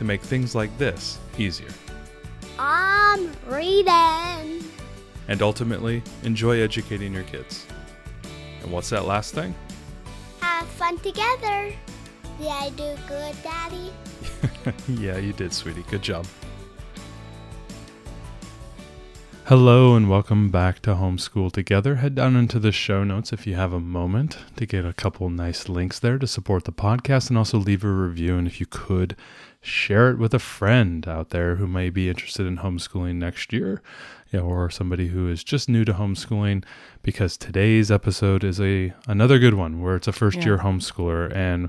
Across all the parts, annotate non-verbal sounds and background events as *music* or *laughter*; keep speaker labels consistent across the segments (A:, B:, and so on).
A: to make things like this easier.
B: I'm reading.
A: And ultimately, enjoy educating your kids. And what's that last thing?
B: Have fun together. Did I do good, Daddy? *laughs*
A: yeah, you did, sweetie. Good job. Hello and welcome back to Homeschool Together. Head down into the show notes if you have a moment to get a couple nice links there to support the podcast and also leave a review. And if you could, share it with a friend out there who may be interested in homeschooling next year you know, or somebody who is just new to homeschooling because today's episode is a another good one where it's a first year homeschooler and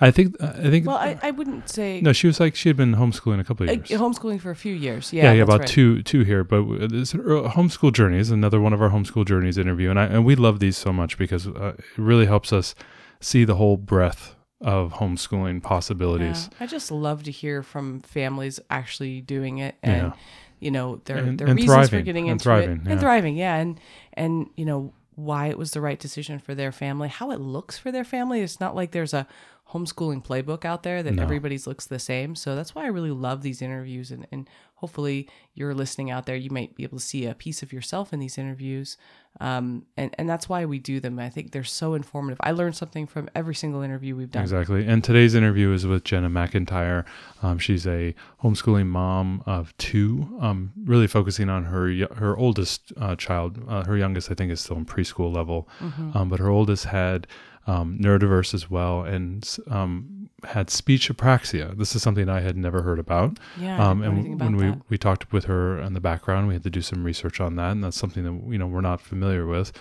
A: I think I think
C: Well, I, I wouldn't say
A: no, she was like she had been homeschooling a couple of
C: uh,
A: years.
C: homeschooling for a few years.
A: yeah,
C: Yeah,
A: yeah, about
C: right.
A: two two here. But this uh, homeschool journey is another one of our homeschool journeys interview, and I and we love these so much because uh, it really helps us see the whole breadth of homeschooling possibilities.
C: Yeah. I just love to hear from families actually doing it and
A: Yeah.
C: you know their
A: And-
C: their
A: and
C: reasons for
A: thriving,
C: getting
A: and
C: into
A: thriving,
C: it
A: yeah.
C: and thriving. Yeah, and and you know why it was the right decision for their family, how it looks for their family. It's not like there's a homeschooling playbook out there that
A: No.
C: everybody's looks the same. So that's why I really love these interviews and and hopefully you're listening out there you might be able to see a piece of yourself in these interviews um, and and that's why we do them i think they're so informative i learned something from every single interview we've done
A: Exactly. And today's interview is with Jenna McIntyre. Um, she's a homeschooling mom of two, um, really focusing on her her oldest uh, child. Uh, her youngest, I think, is still in preschool level,
C: Mm-hmm.
A: um, but her oldest had um, neurodiverse as well and um, had speech apraxia. This is something I had never heard about.
C: yeah
A: Um,
C: didn't know anything
A: and
C: about
A: when we, we talked with her in the background, we had to do some research on that, and that's something that you know we're not familiar with.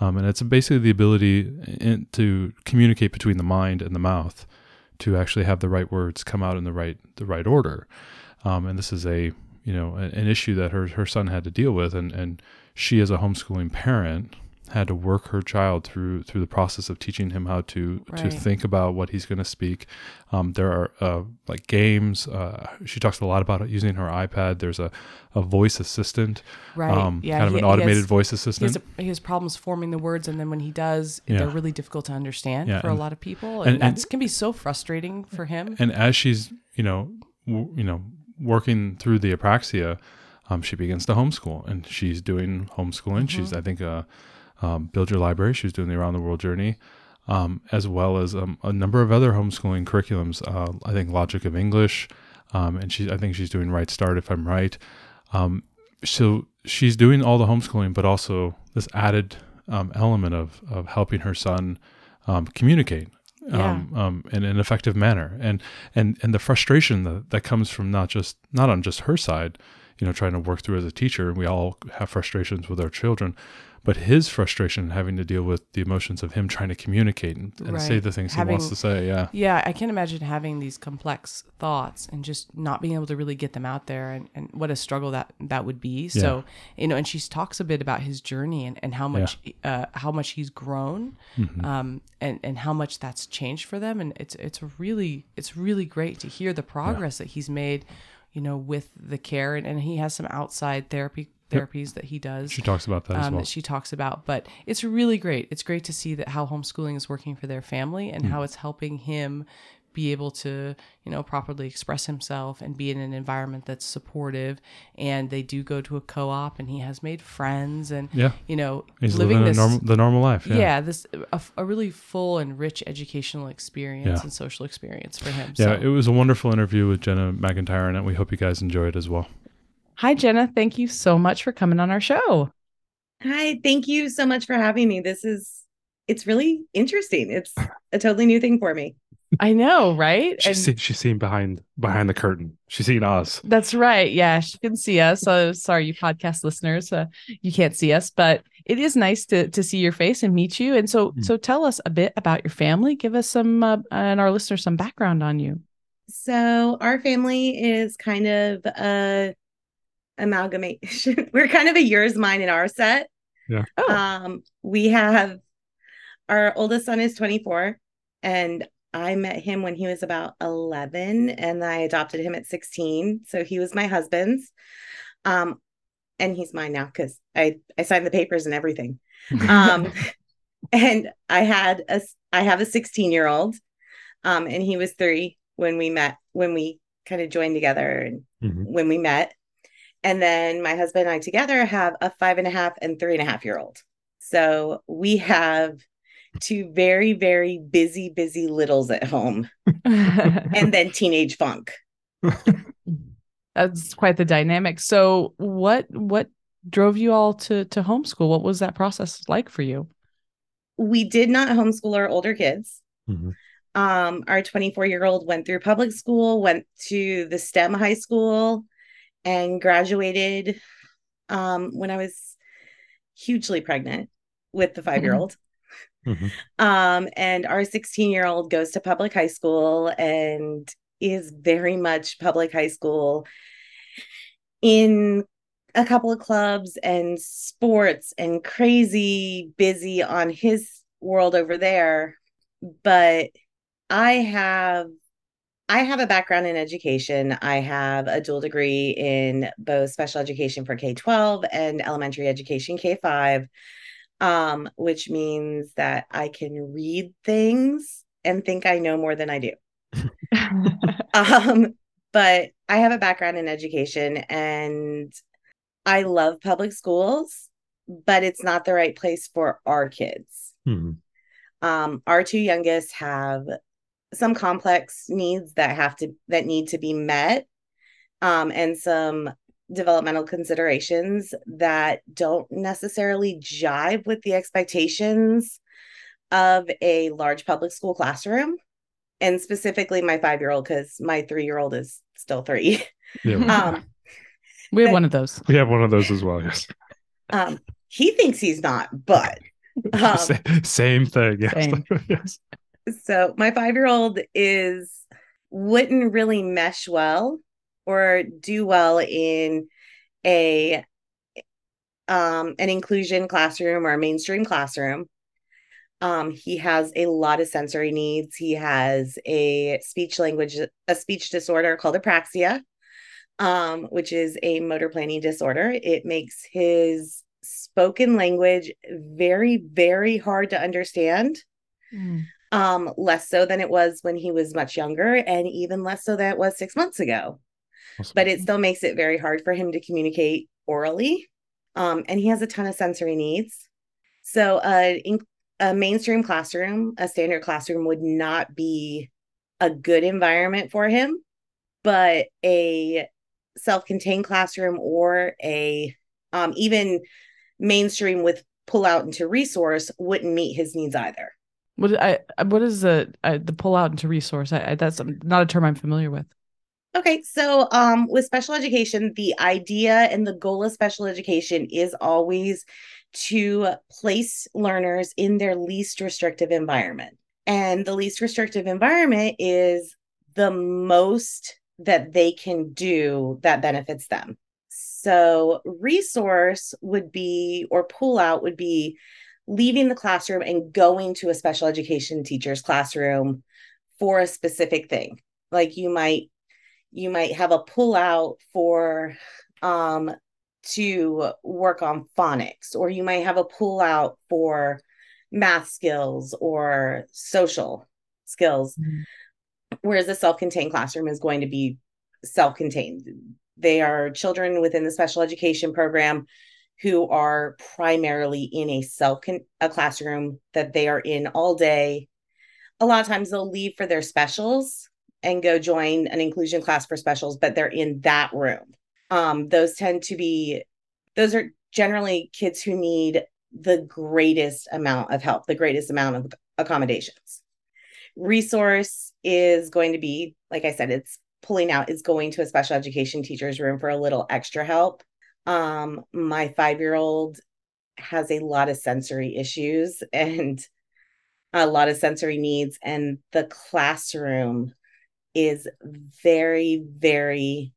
A: Um, and it's basically the ability in, to communicate between the mind and the mouth to actually have the right words come out in the right the right order. Um, and this is a you know an, an issue that her her son had to deal with, and and she as a homeschooling parent had to work her child through through the process of teaching him how to to think about what he's going to speak. Um, there are uh, like games. Uh, she talks a lot about using her iPad. There's a, a voice assistant,
C: right
A: um,
C: yeah
A: kind of
C: he-
A: an automated
C: has-
A: voice
C: he
A: assistant.
C: has, a, he has problems forming the words and then when he does
A: Yeah.
C: they're really difficult to understand
A: Yeah,
C: for
A: and-
C: a lot of people
A: and-
C: and, that can be so frustrating for him
A: and as she's you know w- you know working through the apraxia um, she begins to homeschool and she's doing homeschooling she's i think uh, um, build your library. She's doing the around the world journey um, as well as um, a number of other homeschooling curriculums uh, i think logic of english um, and she i think she's doing right start if i'm right. Um, so she's doing all the homeschooling but also this added um, element of of helping her son um, communicate um, um, in an effective manner. And and and the frustration that, that comes from not just not on just her side you know trying to work through as a teacher we all have frustrations with our children but his frustration having to deal with the emotions of him trying to communicate and, and say the things he wants to say yeah
C: Yeah, I can't imagine having these complex thoughts and just not being able to really get them out there and, and what a struggle that that would be. So, you know, and she talks a bit about his journey and, and how much uh, how much he's grown
A: Mm-hmm.
C: um, and, and how much that's changed for them. And it's it's really it's really great to hear the progress that he's made, you know, with the care and, and he has some outside therapy therapies that he does
A: she talks about that as
C: um,
A: well
C: that she talks about. But it's really great. It's great to see that how homeschooling is working for their family and
A: Hmm.
C: how it's helping him be able to, you know, properly express himself and be in an environment that's supportive. And they do go to a co-op, and he has made friends, and
A: Yeah.
C: you know,
A: he's
C: living
A: living
C: this.
A: normal, the normal life yeah
C: yeah. this a, a really full and rich educational experience
A: Yeah.
C: and social experience for him.
A: yeah
C: so.
A: it was a wonderful interview with jenna mcintyre and we hope you guys enjoyed it as well
C: Hi, Jenna. Thank you so much for coming on our show.
D: Hi, thank you so much for having me. This is it's really interesting. It's a totally new thing for me.
C: I know, right?
E: She's seen, she's seen behind behind the curtain. She's seen us.
C: That's right. Yeah, she can see us. So sorry, you podcast listeners, uh, you can't see us, but it is nice to to see your face and meet you. And so,
A: Mm.
C: so tell us a bit about your family. Give us some uh, and our listeners some background on you.
D: So our family is kind of a amalgamation. *laughs* We're kind of a yours, mine, and our set.
E: Yeah.
C: Oh.
D: Um, we have our oldest son is 24, and I met him when he was about 11, and I adopted him at 16. So he was my husband's. Um, and he's mine now because I I signed the papers and everything. *laughs* Um, and I had a I have a 16 year old, um, and he was three when we met when we kind of joined together and
E: Mhm.
D: when we met. And then my husband and I together have a five and a half and three and a half year old. So we have two very, very busy, busy littles at home *laughs* and then teenage funk. *laughs*
C: That's quite the dynamic. So what what drove you all to to homeschool? What was that process like for you?
D: We did not homeschool our older kids.
E: Mhm.
D: Um, our 24 year old went through public school, went to the STEM high school, and graduated um, when I was hugely pregnant with the five year old.
E: Mhm.
D: Um, and our 16 year old goes to public high school and is very much public high school in a couple of clubs and sports and crazy busy on his world over there. But I have I have a background in education. I have a dual degree in both special education for K 12 and elementary education K 5, um, which means that I can read things and think I know more than I do. *laughs* Um, but I have a background in education and I love public schools, but it's not the right place for our kids.
E: Mhm.
D: Um, our two youngest have some complex needs that have to that need to be met, um, and some developmental considerations that don't necessarily jive with the expectations of a large public school classroom and specifically my five year old because my three year old is still three
E: Yeah, we- *laughs*
D: um, *laughs*
C: we have
D: but-
C: one of those.
E: we have one of those as well. Yes. *laughs*
D: um he thinks he's not but um,
E: Same thing. Yes.
C: Same.
E: yes.
D: So my five year old is wouldn't really mesh well or do well in a um an inclusion classroom or a mainstream classroom. Um he has a lot of sensory needs. He has a speech language a speech disorder called apraxia um which is a motor planning disorder. It makes his spoken language very very hard to understand um less so than it was when he was much younger and even less so than it was six months ago.
E: Awesome.
D: but it still makes it very hard for him to communicate orally um and he has a ton of sensory needs. So uh in a mainstream classroom a standard classroom would not be a good environment for him but a self-contained classroom or a um even mainstream with pull out into resource wouldn't meet his needs either
C: What I what is the uh, the pull out into resource? I, I that's not a term I'm familiar with.
D: Okay, so um with special education, the idea and the goal of special education is always to place learners in their least restrictive environment. And the least restrictive environment is the most that they can do that benefits them. So, resource would be, or pull out would be leaving the classroom and going to a special education teacher's classroom for a specific thing. Like you might you might have a pull out for um to work on phonics or you might have a pull out for math skills or social skills
C: Mhm.
D: whereas a self-contained classroom is going to be self-contained they are children within the special education program who are primarily in a self a classroom that they are in all day a lot of times they'll leave for their specials and go join an inclusion class for specials, but they're in that room. Um, those tend to be, those are generally kids who need the greatest amount of help, the greatest amount of accommodations. Resource is going to be, like I said, it's pulling out, is going to a special education teacher's room for a little extra help. Um, my five year old has a lot of sensory issues *laughs* and a lot of sensory needs, and the classroom is very, very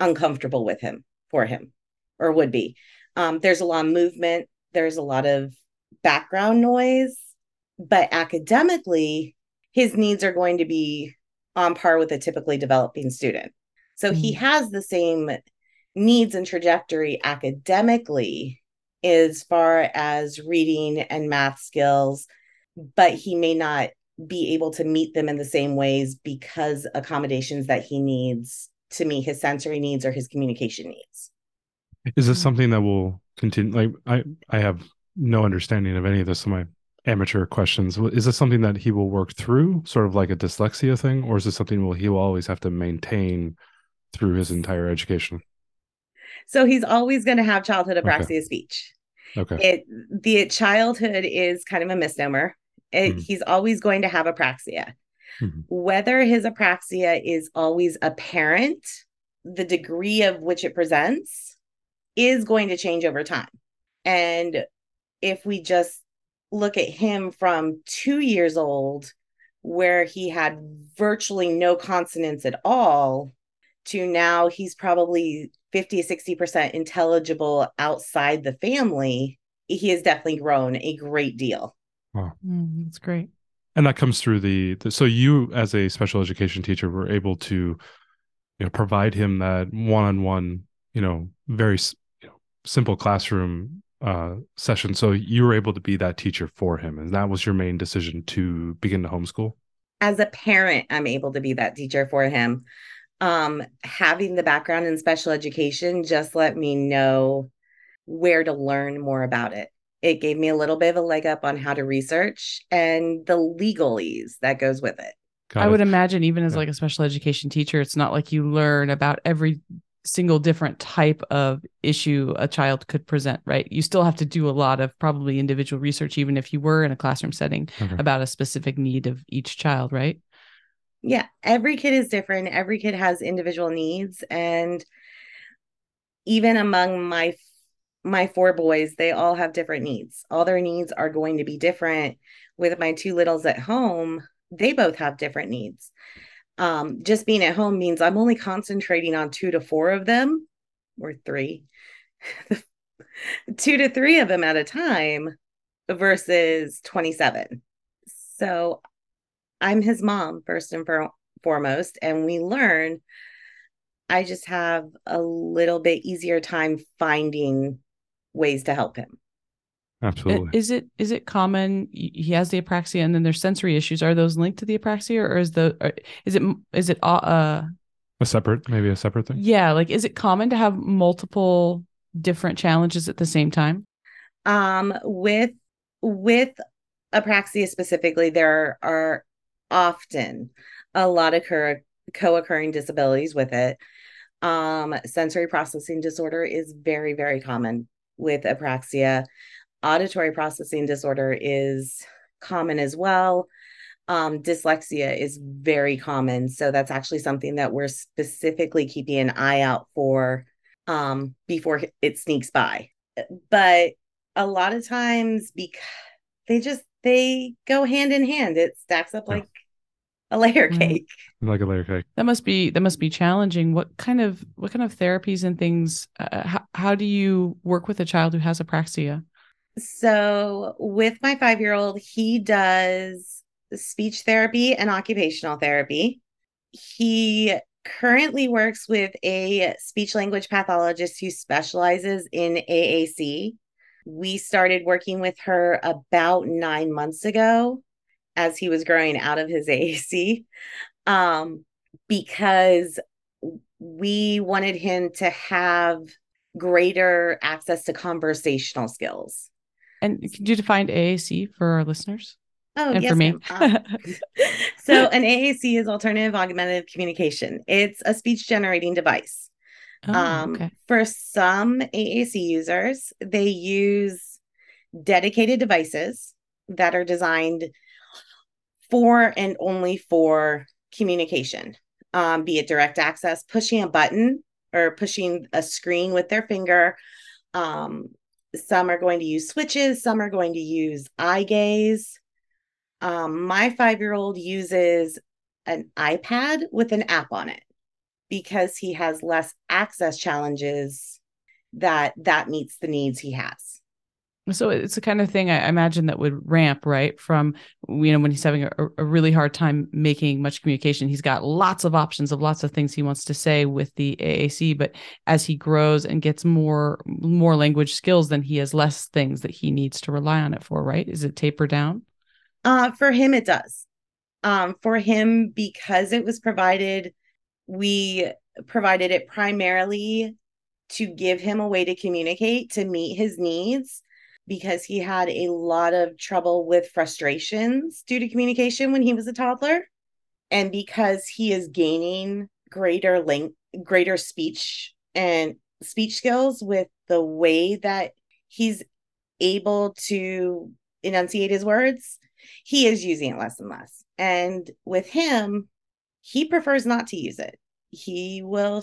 D: uncomfortable with him for him or would be. Um, there's a lot of movement, there's a lot of background noise, but academically, his needs are going to be on par with a typically developing student. So mm-hmm. he mm. has the same needs and trajectory academically as far as reading and math skills, but he may not be able to meet them in the same ways because accommodations that he needs to meet his sensory needs or his communication needs.
E: Is this mm. something that will continue? Like I, I have no understanding of any of this. So my amateur questions. Is this something that he will work through, sort of like a dyslexia thing, or is this something will he will always have to maintain through his entire education?
D: So he's always going to have childhood apraxia okay. speech. Okay. It the childhood is kind of a misnomer. It, mm-hmm. He's always going to have apraxia. Mm-hmm. Whether his apraxia is always apparent, the degree of which it presents is going to change over time. And if we just look at him from two years old, where he had virtually no consonants at all, to now he's probably 50, 60% intelligible outside the family, he has definitely grown a great deal.
E: Wow.
C: Mm, that's great.
E: And that comes through the, the, so you as a special education teacher were able to you know provide him that one-on-one you know very you know, simple classroom uh, session. So you were able to be that teacher for him, and that was your main decision to begin to homeschool.
D: As a parent, I'm able to be that teacher for him. Um, having the background in special education just let me know where to learn more about it. It gave me a little bit of a leg up on how to research and the legalese that goes with it.
C: Got I it. would imagine even as yeah. like a special education teacher, it's not like you learn about every single different type of issue a child could present, right? You still have to do a lot of probably individual research, even if you were in a classroom setting okay. about a specific need of each child, right?
D: Yeah, every kid is different. Every kid has individual needs. And even among my my four boys, they all have different needs. All their needs are going to be different. With my two littles at home, they both have different needs um, just being at home means I'm only concentrating on two to four of them or three, *laughs* two to three of them at a time versus 27. So I'm his mom, first and for- foremost. And we learn, I just have a little bit easier time finding ways to help him.
E: Absolutely.
C: Is it is it common he has the apraxia and then there's sensory issues? Are those linked to the apraxia or is the is it is it uh
E: a separate maybe a separate thing?
C: Yeah, like is it common to have multiple different challenges at the same time?
D: Um with with apraxia specifically there are often a lot of cur- co-occurring disabilities with it. Um sensory processing disorder is very very common with apraxia auditory processing disorder is common as well. Um, dyslexia is very common. So that's actually something that we're specifically keeping an eye out for um, before it sneaks by. But a lot of times, because they just they go hand in hand. It stacks up like a layer mm-hmm. cake.
E: Like a layer cake.
C: That must be that must be challenging. What kind of what kind of therapies and things? Uh, how, how do you work with a child who has apraxia?
D: So, with my five year old, he does speech therapy and occupational therapy. He currently works with a speech language pathologist who specializes in AAC. We started working with her about nine months ago as he was growing out of his *laughs* AAC um, because we wanted him to have greater access to conversational skills.
C: And could you define AAC for our listeners?
D: Oh, and yes, for me. Um, *laughs* so, an AAC is alternative augmentative communication. It's a speech generating device. Oh, um, okay. For some AAC users, they use dedicated devices that are designed for and only for communication, um, be it direct access, pushing a button or pushing a screen with their finger, um, some are going to use switches, some are going to use eye gaze. Um, my five year old uses an iPad with an app on it because he has less access challenges that that meets the needs he has.
C: So it's the kind of thing I imagine that would ramp right from you know when he's having a, a, really hard time making much communication. He's got lots of options of lots of things he wants to say with the AAC, but as he grows and gets more more language skills, then he has less things that he needs to rely on it for. Right? Is it taper down?
D: Uh, for him, it does. Um, for him, because it was provided, we provided it primarily to give him a way to communicate to meet his needs because he had a lot of trouble with frustrations due to communication when he was a toddler. And because he is gaining greater link greater speech and speech skills with the way that he's able to enunciate his words he is using it less and less. And with him he prefers not to use it he will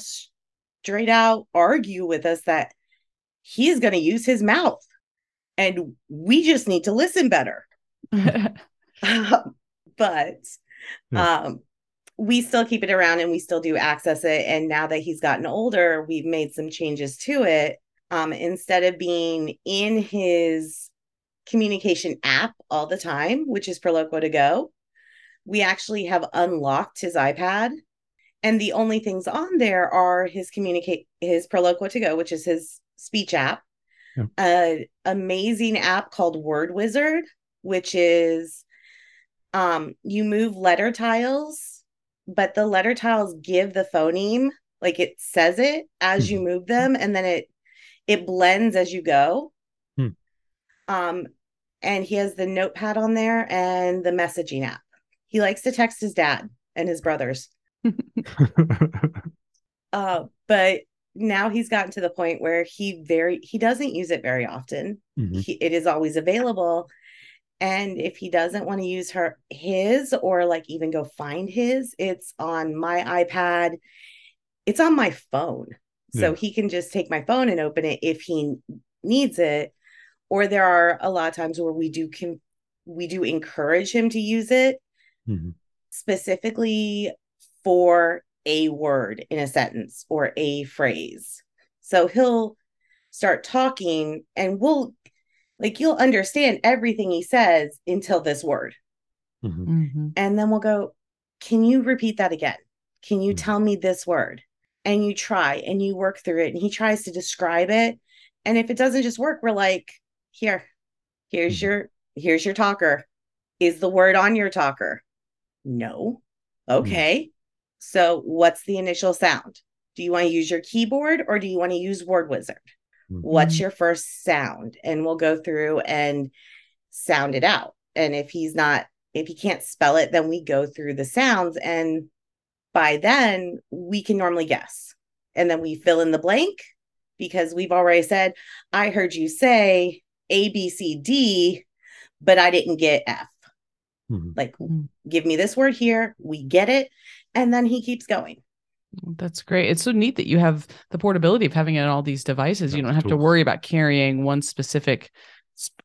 D: straight out argue with us that he's going to use his mouth and we just need to listen better. *laughs* *laughs* but um, we still keep it around and we still do access it. And now that he's gotten older, we've made some changes to it. Um, instead of being in his communication app all the time, which is Proloquo2Go, we actually have unlocked his iPad. And the only things on there are his communicate his Proloquo2Go, which is his speech app, yeah. an amazing app called Word Wizard, which is um, you move letter tiles, but the letter tiles give the phoneme, like it says it as you mm-hmm. move them, and then it it blends as you go. Hmm. Um, and he has the notepad on there and the messaging app. He likes to text his dad and his brothers. *laughs* uh, but now he's gotten to the point where he very he doesn't use it very often mm-hmm. he, it is always available and if he doesn't want to use her his or like even go find his it's on my ipad it's on my phone so yeah. he can just take my phone and open it if he needs it or there are a lot of times where we do can we do encourage him to use it mm-hmm. specifically for a word in a sentence or a phrase. So he'll start talking and we'll like you'll understand everything he says until this word. Mm-hmm. Mm-hmm. And then we'll go, Can you repeat that again? Can you mm-hmm. tell me this word? And you try and you work through it. And he tries to describe it. And if it doesn't just work, we're like, Here, here's mm-hmm. your here's your talker. Is the word on your talker? No. Mm-hmm. Okay. So, what's the initial sound? Do you want to use your keyboard or do you want to use Word Wizard? Mm-hmm. What's your first sound? And we'll go through and sound it out. And if he's not, if he can't spell it, then we go through the sounds. And by then, we can normally guess. And then we fill in the blank because we've already said, I heard you say A, B, C, D, but I didn't get F. Mm-hmm. Like, mm. Give me this word here. We get it and then he keeps going.
C: That's great. It's so neat that you have the portability of having it on all these devices. That's you don't have cool. to worry about carrying one specific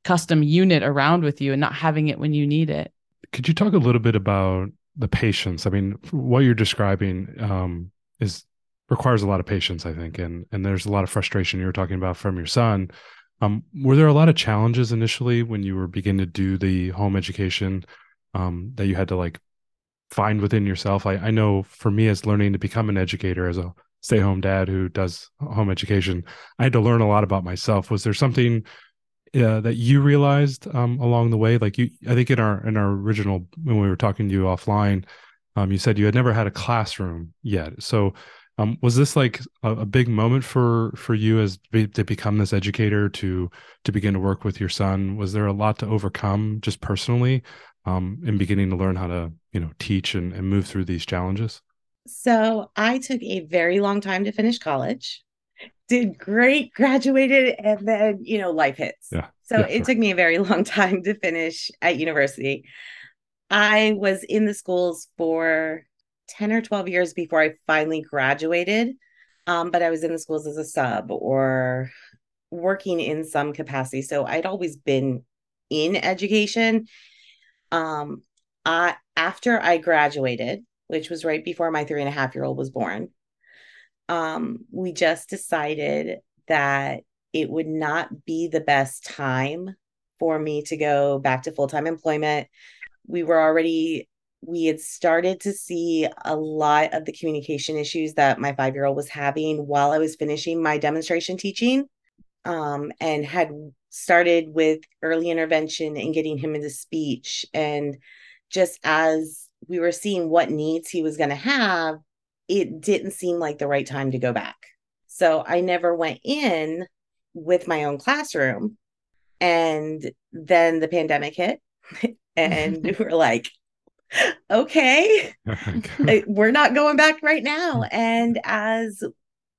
C: custom unit around with you and not having it when you need it.
E: Could you talk a little bit about the patience? I mean, what you're describing um, is requires a lot of patience, I think, and and there's a lot of frustration you were talking about from your son. Um, were there a lot of challenges initially when you were beginning to do the home education um, that you had to like find within yourself? I, I know for me as learning to become an educator as a stay home dad who does home education, I had to learn a lot about myself. Was there something uh, that you realized um, along the way? Like you, I think in our in our original when we were talking to you offline, um, you said you had never had a classroom yet. So um, was this like a, a, big moment for for you as be, to become this educator to to begin to work with your son? Was there a lot to overcome just personally um, in beginning to learn how to you know teach and, and move through these challenges?
D: So I took a very long time to finish college. Did great, graduated, and then you know life hits.
E: Yeah.
D: So
E: yeah,
D: it sure. took me a very *laughs* long time to finish at university. I was in the schools for 10 or 12 years before I finally graduated. Um, but I was in the schools as a sub or working in some capacity. So I'd always been in education. Um, I after I graduated, which was right before my three and a half year old was born, um, we just decided that it would not be the best time for me to go back to full time employment. We were already, we had started to see a lot of the communication issues that my five year old was having while I was finishing my demonstration teaching um, and had started with early intervention and getting him into speech. And just as we were seeing what needs he was going to have, it didn't seem like the right time to go back. So I never went in with my own classroom. And then the pandemic hit, *laughs* and we were like, okay, *laughs* uh, we're not going back right now. Mm. And as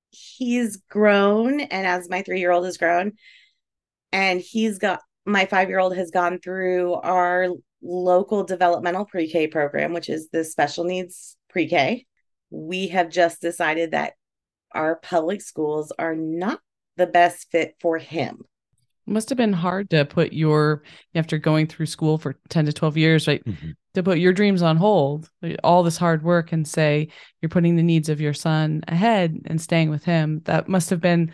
D: he's grown, and as my three year old has grown, and he's got my five year old has gone through our local developmental pre K program, which is the special needs pre K. We have just decided that our public schools are not the best fit for him.
C: must have been hard to put your after going through school for 10 to 12 years, right? Mm-hmm. To put your dreams on hold, all this hard work and say you're putting the needs of your son ahead and staying with him. That must have been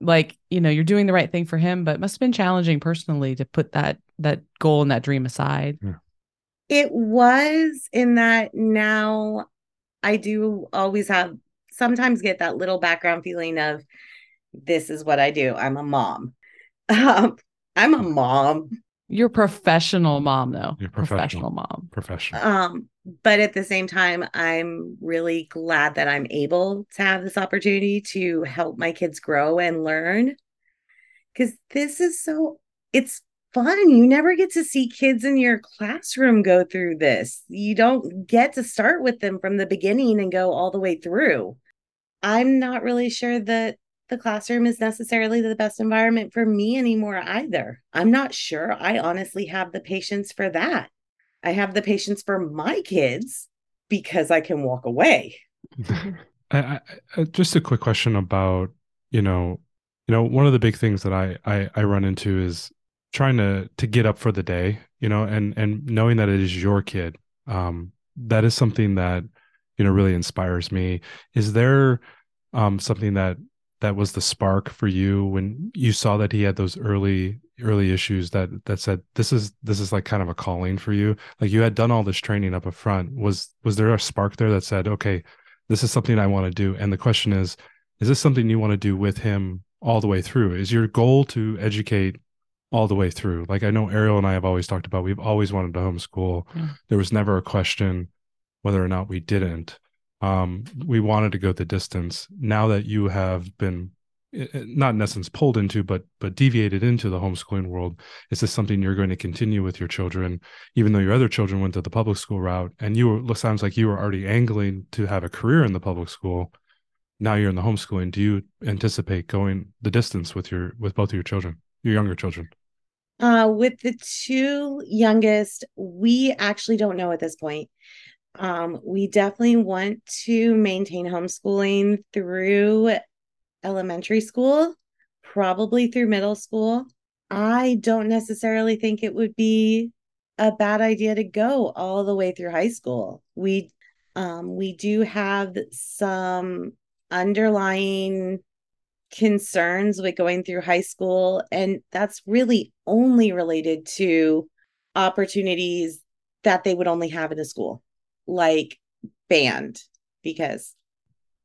C: like, you know, you're doing the right thing for him, but must have been challenging personally to put that that goal and that dream aside. Yeah.
D: It was in that now I do always have sometimes get that little background feeling of this is what I do. I'm a mom. Um, I'm a mom.
C: You're a professional mom, though.
E: You're professional.
C: professional mom.
E: Professional.
D: Um, but at the same time, I'm really glad that I'm able to have this opportunity to help my kids grow and learn. Because this is so, it's fun. You never get to see kids in your classroom go through this. You don't get to start with them from the beginning and go all the way through. I'm not really sure that the classroom is necessarily the best environment for me anymore either. I'm not sure I honestly have the patience for that. I have the patience for my kids because I can walk away. *laughs*
E: I, I, just a quick question about you know you know one of the big things that I, I I run into is trying to to get up for the day you know and and knowing that it is your kid um that is something that you know really inspires me is there um something that that was the spark for you when you saw that he had those early early issues that that said this is this is like kind of a calling for you. Like you had done all this training up front. Was was there a spark there that said okay this is something i want to do and the question is is this something you want to do with him all the way through? Is your goal to educate all the way through? Like i know ariel and i have always talked about we've always wanted to homeschool. Yeah. there was never a question whether or not we didn't. Um, we wanted to go the distance. Now that you have been not in essence pulled into, but but deviated into the homeschooling world, is this something you're going to continue with your children, even though your other children went to the public school route, and you were sounds like you were already angling to have a career in the public school. Now you're in the homeschooling. Do you anticipate going the distance with your with both of your children, your younger children?
D: Uh, with the two youngest, we actually don't know at this point. Um, we definitely want to maintain homeschooling through elementary school, probably through middle school. I don't necessarily think it would be a bad idea to go all the way through high school. We um, we do have some underlying concerns with going through high school, and that's really only related to opportunities that they would only have in a school like band because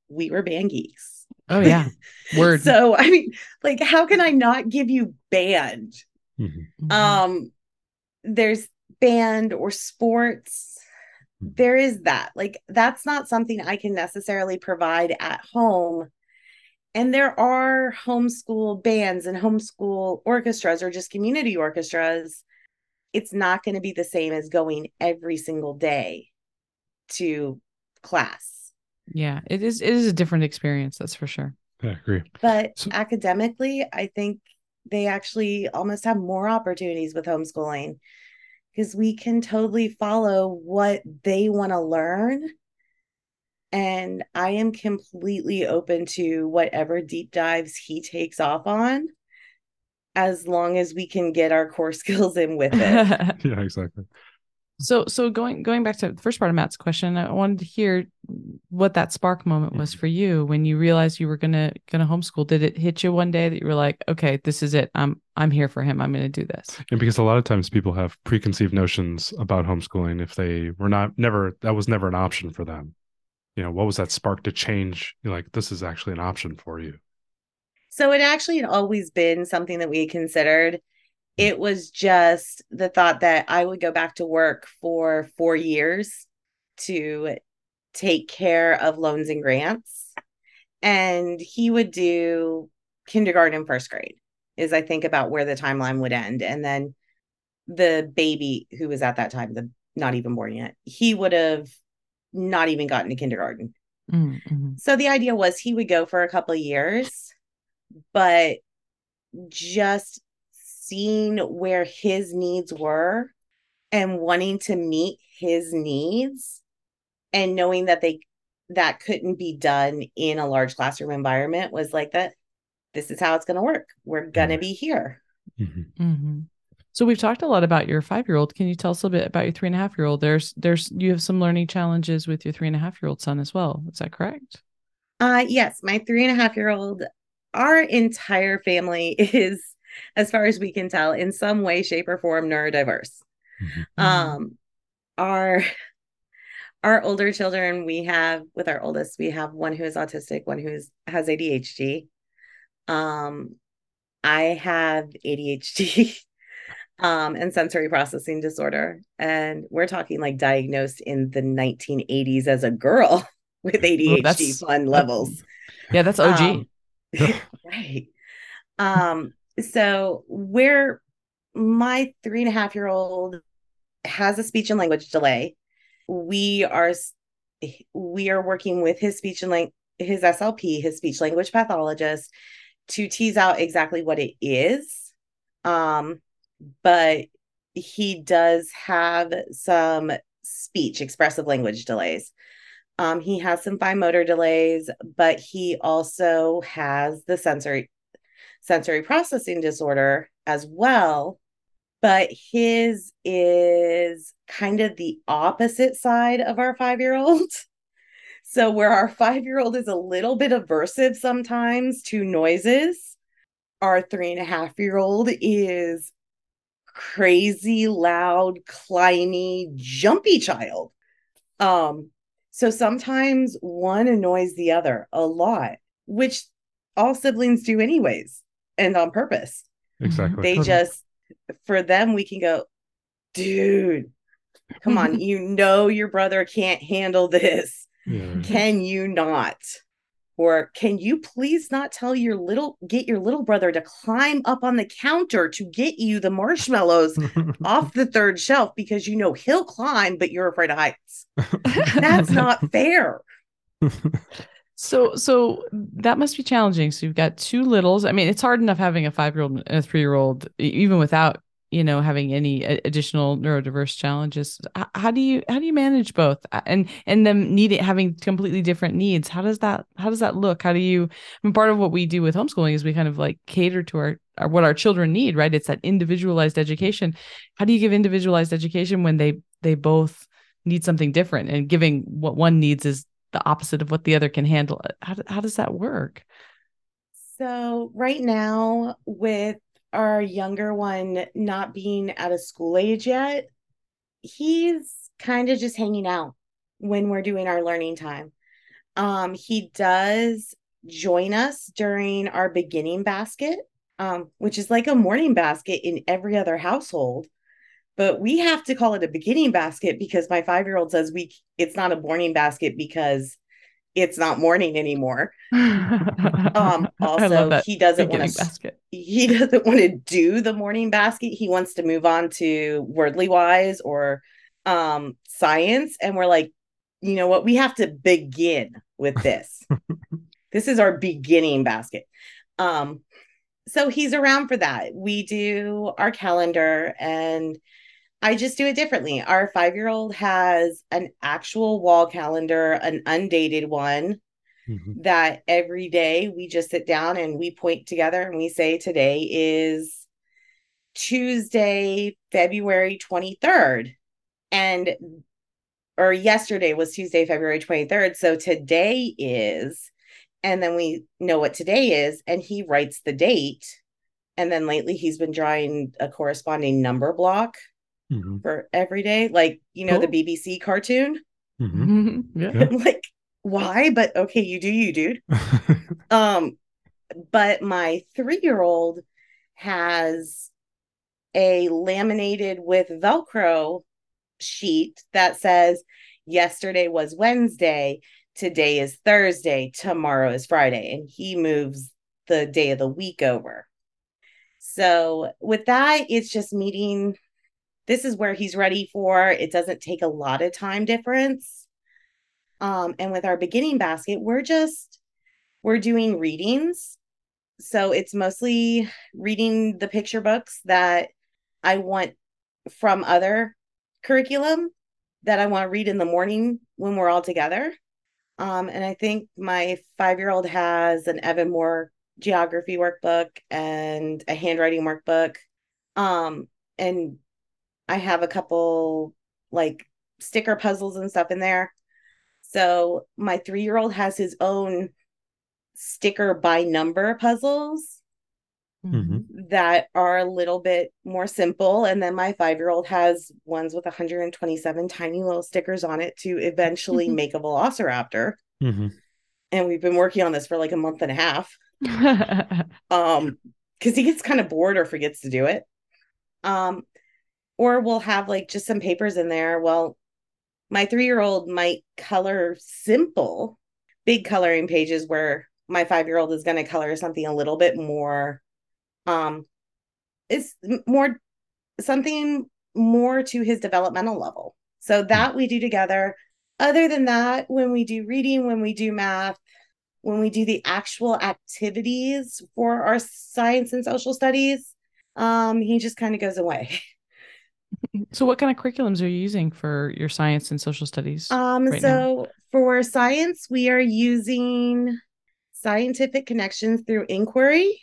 D: we were band geeks.
C: Oh yeah. *laughs* Word.
D: so I mean, like how can I not give you band? Mm-hmm. Um there's band or sports. Mm-hmm. There is that. Like that's not something I can necessarily provide at home. And there are homeschool bands and homeschool orchestras or just community orchestras. It's not going to be the same as going every single day to class.
C: Yeah, it is it is a different experience, that's for sure.
E: I agree.
D: But so, academically, I think they actually almost have more opportunities with homeschooling because we can totally follow what they want to learn. And I am completely open to whatever deep dives he takes off on as long as we can get our core *laughs* skills in with it. *laughs*
E: yeah, exactly.
C: So so going going back to the first part of Matt's question, I wanted to hear what that spark moment was for you when you realized you were gonna gonna homeschool. Did it hit you one day that you were like, okay, this is it. I'm I'm here for him. I'm gonna do this.
E: And because a lot of times people have preconceived notions about homeschooling if they were not never that was never an option for them. You know, what was that spark to change? You're like, this is actually an option for you.
D: So it actually had always been something that we considered it was just the thought that I would go back to work for four years to take care of loans and grants. And he would do kindergarten and first grade, is I think about where the timeline would end. And then the baby who was at that time, the not even born yet, he would have not even gotten to kindergarten. Mm-hmm. So the idea was he would go for a couple of years, but just seeing where his needs were and wanting to meet his needs and knowing that they that couldn't be done in a large classroom environment was like that this is how it's going to work. We're going to be here.
C: Mm-hmm. Mm-hmm. so we've talked a lot about your five year old can you tell us a bit about your three and a half year old there's there's you have some learning challenges with your three and a half year old son as well. Is that correct?
D: Uh yes. My three and a half year old our entire family *laughs* is as far as we can tell, in some way, shape, or form neurodiverse. Mm-hmm. Um, our our older children, we have with our oldest, we have one who is autistic, one who is, has ADHD. Um, I have ADHD *laughs* um, and sensory processing disorder, and we're talking like diagnosed in the 1980s as a girl *laughs* with ADHD fun levels.
C: Yeah, that's OG. Um, *laughs*
D: right. Um, so where my three and a half year old has a speech and language delay, we are we are working with his speech and language his SLP, his speech language pathologist, to tease out exactly what it is. Um, but he does have some speech, expressive language delays. Um, he has some fine motor delays, but he also has the sensory sensory processing disorder as well. But his is kind of the opposite side of our five year old. *laughs* So, where our five year old is a little bit aversive sometimes to noises, our three and a half year old is crazy, loud, climby, jumpy child. Um, so sometimes one annoys the other a lot, which all siblings do anyways and on purpose.
E: Exactly.
D: They mm-hmm. just for them we can go, dude, come on, *laughs* you know your brother can't handle this. Yeah. Can you not? Or can you please not tell your little get your little brother to climb up on the counter to get you the marshmallows *laughs* off the third shelf because you know he'll climb, but you're afraid of heights. That's not *laughs* fair.
C: So so that must be challenging. So you've got two littles. I mean, it's hard enough having a five year old and a three year old, even without you know having any additional neurodiverse challenges. How do you how do you manage both and and them needing having completely different needs? How does that how does that look? How do you? I mean, part of what we do with homeschooling is we kind of like cater to our, our what our children need. Right? It's that individualized education. How do you give individualized education when they they both need something different and giving what one needs is the opposite of what the other can handle. How, how does that work?
D: So, right now, with our younger one not being at a school age yet, he's kind of just hanging out when we're doing our learning time. Um, he does join us during our beginning basket, um, which is like a morning basket in every other household but we have to call it a beginning basket because my five year old says we it's not a morning basket because it's not morning anymore. *laughs* um, also, he doesn't want to he *laughs* doesn't want to do the morning basket. He wants to move on to wordly wise or um, science, and we're like, you know what? We have to begin with *laughs* this. this is our beginning basket. Um, so he's around for that. We do our calendar and I just do it differently. Our five year old has an actual wall calendar, an undated one mm-hmm. that every day we just sit down and we point together and we say, Today is Tuesday, February 23rd. and or yesterday was Tuesday, February 23rd. So today is, and then we know what today is, and he writes the date. And then lately he's been drawing a corresponding number block
E: Mhm.
D: for every day, like you know, the BBC cartoon.
E: Mhm.
C: yeah.
E: Yeah. *laughs*
D: Like, why? But okay, you do you, dude. *laughs* Um, but my three-year-old has a laminated with Velcro sheet that says yesterday was Wednesday, today is Thursday, tomorrow is Friday, and he moves the day of the week over. So with that, it's just meeting. This is where he's ready for. It doesn't take a lot of time difference. Um, and with our beginning basket, we're just we're doing readings. So it's mostly reading the picture books that I want from other curriculum that I want to read in the morning when we're all together. Um, and I think my five year old has an Evan Moor geography workbook and a handwriting workbook. Um, and I have a couple like sticker puzzles and stuff in there. So my three year old has his own sticker by number puzzles
E: Mhm.
D: that are a little bit more simple. And then my five year old has ones with 127 tiny little stickers on it to eventually make a velociraptor.
E: Mhm.
D: And we've been working on this for like a month and a half. *laughs* Um, because he gets kind of bored or forgets to do it. Um, or we'll have like just some papers in there. Well, my three year old might color simple, big coloring pages where my five year old is going to color something a little bit more, um, it's more something more to his developmental level. So that we do together. Other than that, when we do reading, when we do math, when we do the actual activities for our science and social studies, um, he just kind of goes away. *laughs*
C: so what kind of curriculums are you using for your science and social studies?
D: Um,
C: right now.
D: so for science, we are using scientific connections through inquiry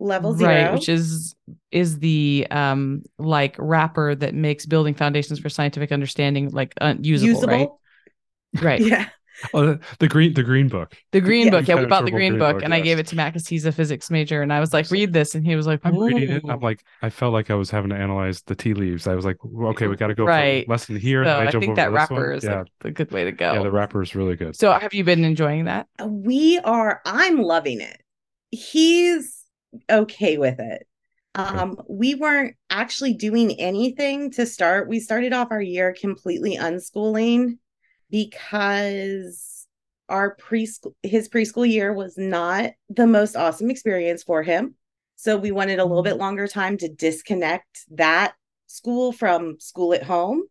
D: level zero.
C: right which is is the um like wrapper that makes building foundations for scientific understanding like uh, usable, right right *laughs*
D: Yeah. *laughs*
E: Oh, the, the green the green book.
C: the green
D: Yeah.
C: book yeah we bought the green
E: green
C: book
E: book,
C: and i gave it to matt because he's a physics major and i was like read this and he was like
E: I'm reading it. I'm like, I felt like I was having to analyze the tea leaves. I was like, okay, we got to go
C: Right.
E: for lesson here.
C: so
E: then
C: i
E: jump
C: think
E: over
C: that
E: to
C: wrapper is
E: yeah,
C: like a good way to go
E: yeah, the wrapper is really good.
C: so have you been enjoying that
D: We are, I'm loving it. He's okay with it. Um, we weren't actually doing anything to start. We started off our year completely unschooling because our preschool his preschool year was not the most awesome experience for him. So we wanted a little bit longer time to disconnect that school from school at home.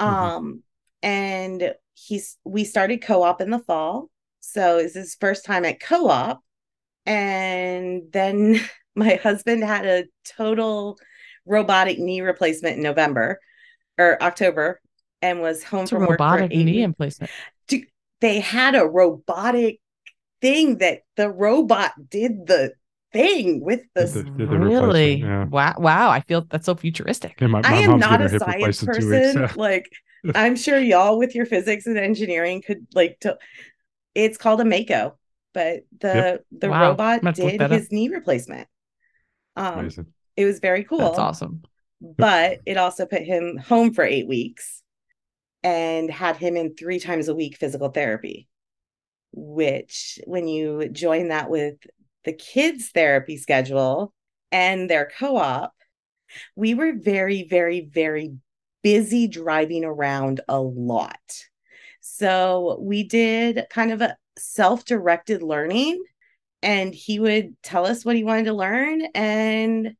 E: Mhm.
D: Um and he's we started co-op in the fall. So it's his first time at co-op. And then *laughs* my husband had a total robotic knee replacement in November or October and was home
C: it's a
D: from work for
C: robotic
D: eight
C: knee
D: weeks
C: emplacement
D: they had a robotic thing that the robot did the thing with the
E: Did the- did the
C: really
E: yeah.
C: wow wow i feel that's so futuristic
E: Yeah, my, my
D: I am not a science
E: replaced in two weeks.
D: person. Like *laughs* I'm sure y'all with your physics and engineering could like to it's called a Mako, but the the
C: Wow.
D: robot
C: I'm gonna have to look
D: did
C: that up.
D: his knee replacement. Um
E: Amazing.
D: it was very cool.
C: that's awesome
D: but it also put him home for eight weeks and had him in three times a week physical therapy which when you join that with the kids therapy schedule and their co-op we were very very very busy driving around a lot so we did kind of a self-directed learning and he would tell us what he wanted to learn and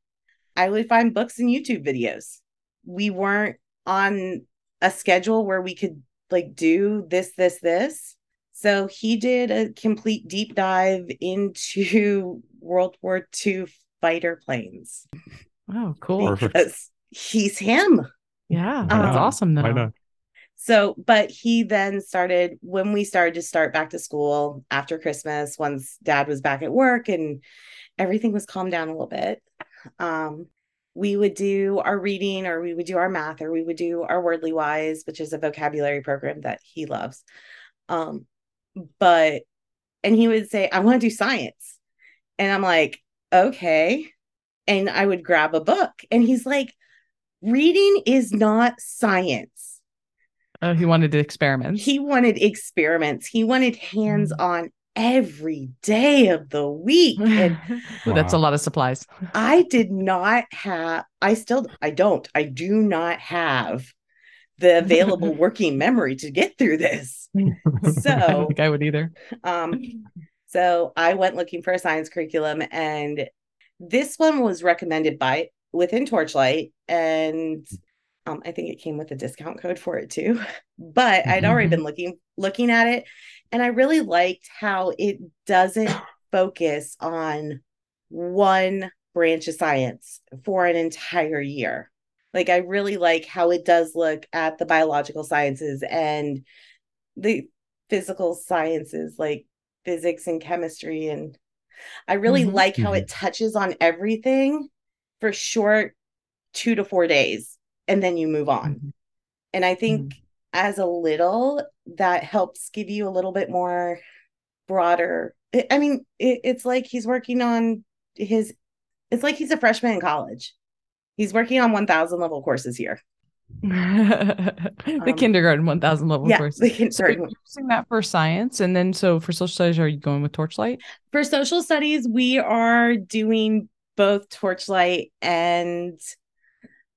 D: I would find books and YouTube videos. We weren't on a schedule where we could like do this, this, this. So he did a complete deep dive into *laughs* World War II fighter planes
C: oh cool
D: because he's him.
C: yeah that's
D: not?
C: awesome though
E: Why not?
D: So, but he then started when we started to start back to school after Christmas, once dad was back at work and everything was calmed down a little bit. Um, we would do our reading or we would do our math or we would do our wordly wise which is a vocabulary program that he loves. Um but and he would say i want to do science. And i'm like okay. And i would grab a book and he's like reading is not science.
C: Oh, he wanted to experiment.
D: he wanted experiments. He wanted hands on every day of the week and *laughs*
C: Ooh, That's a lot of supplies.
D: I did not have, I still, I don't, I do not have the available *laughs* working memory to get through this.
C: So *laughs* I
D: So,
C: don't think I would either.
D: um, so I went looking for a science curriculum and this one was recommended by within Torchlight and um, I think it came with a discount code for it too. But I'd already been looking looking at it and I really liked how it doesn't *coughs* focus on one branch of science for an entire year. Like I really like how it does look at the biological sciences and the physical sciences like physics and chemistry and I really
C: Mhm.
D: like how it touches on everything for short 2 to 4 days and then you move on.
C: Mhm.
D: And I think as a little, that helps give you a little bit more broader. I- mean, it, it's like he's working on his, it's like he's a freshman in college. He's working on 1000 level courses here. *laughs*
C: the
D: Um,
C: kindergarten 1000 level
D: yeah,
C: courses.
D: the
C: So
D: kindergarten.
C: you're using that for science, and then so for social studies, are you going with Torchlight?
D: For social studies, we are doing both Torchlight and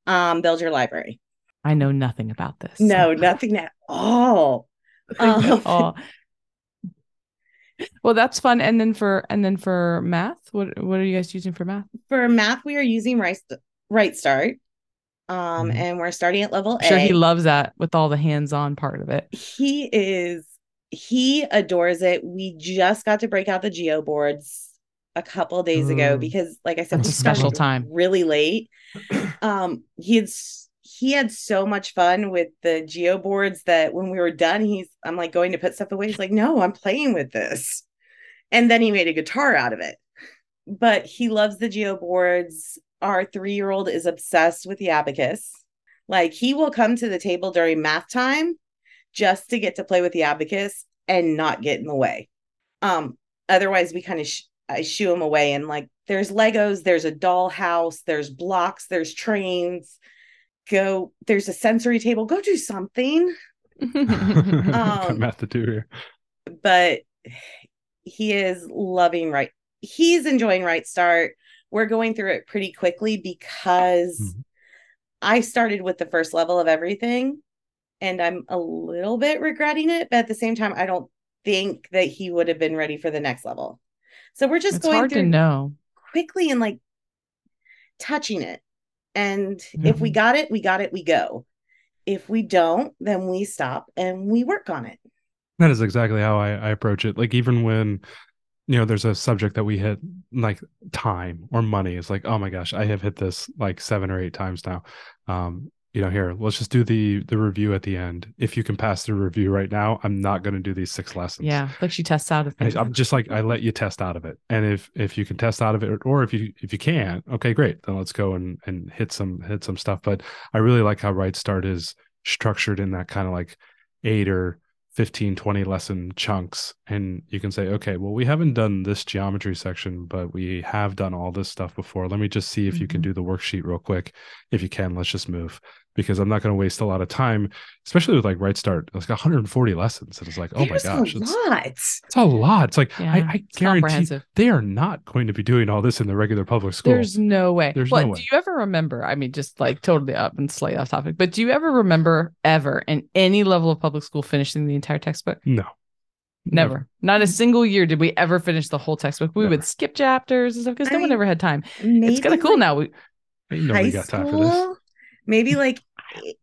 D: um, Build Your Library.
C: I know nothing about this.
D: No, *laughs* nothing at all. Um, *laughs*
C: oh. Well, that's fun. And then for and then for math, what what are you guys using for math?
D: For math, we are using Right, right Start. Um,
E: Mhm.
D: and we're starting at level
C: I'm sure he loves that with all the hands-on part of it.
D: he is he adores it. We just got to break out the geo boards a couple days ago
E: Mm.
D: because like I said,
C: That's
D: we
C: a special time.
D: really late. *clears throat* Um he had s- he had so much fun with the geo boards that when we were done, he's I'm like going to put stuff away. He's like, no, I'm playing with this. And then he made a guitar out of it. But he loves the geo boards. Our three-year-old is obsessed with the abacus. Like he will come to the table during math time just to get to play with the abacus and not get in the way. Um, otherwise we kind of sh- I shoo him away and like there's Legos, there's a dollhouse, there's blocks, there's trains. Go, there's a sensory table. Go do something. *laughs*
E: Got
D: Um,
E: math to do here.
D: But he is loving right. He's enjoying Right Start. We're going through it pretty quickly because
E: Mhm.
D: I started with the first level of everything and I'm a little bit regretting it, but at the same time, I don't think that he would have been ready for the next level. So we're just
C: it's
D: going
C: hard
D: through
C: to know.
D: quickly and like touching it. And if we
C: Mhm.
D: got it, we got it, we go. If we don't, then we stop and we work on it.
E: That is exactly how I, I approach it. Like even when you know there's a subject that we hit like time or money, it's like oh my gosh, I have hit this like seven or eight times now. Um, you know, here let's just do the the review at the end. If you can pass the review right now, I'm not going to do these six lessons.
C: Yeah, like she tests out of
E: I-
C: things.
E: I'm just like I let you test out of it, and if if you can test out of it, or if you if you can't, okay, great, then let's go and and hit some hit some stuff. But I really like how Right Start is structured in that kind of like eight or 15 20 lesson chunks and you can say okay well we haven't done this geometry section but we have done all this stuff before. Let me just see if you can
C: Mhm.
E: do the worksheet real quick. If you can let's just move because i'm not going to waste a lot of time especially with like right start it's like 140 lessons and it's like oh my
D: There's
E: gosh
D: a
E: it's,
D: lot.
E: it's a lot it's like
C: Yeah,
E: i, I
C: it's
E: guarantee they are not going to be doing all this in the regular public school
C: There's no way.
E: There's
C: What
E: no way.
C: do you ever remember? I mean, just like totally up and slightly off topic, but do you ever remember ever in any level of public school finishing the entire textbook?
E: no
C: Never. Not a single year did we ever finish the whole textbook. We
E: Never.
C: would skip chapters and stuff because no one ever had time. It's kind of cool
D: like
C: now. We,
E: Ain't
D: high
E: nobody got time for this
D: school, maybe like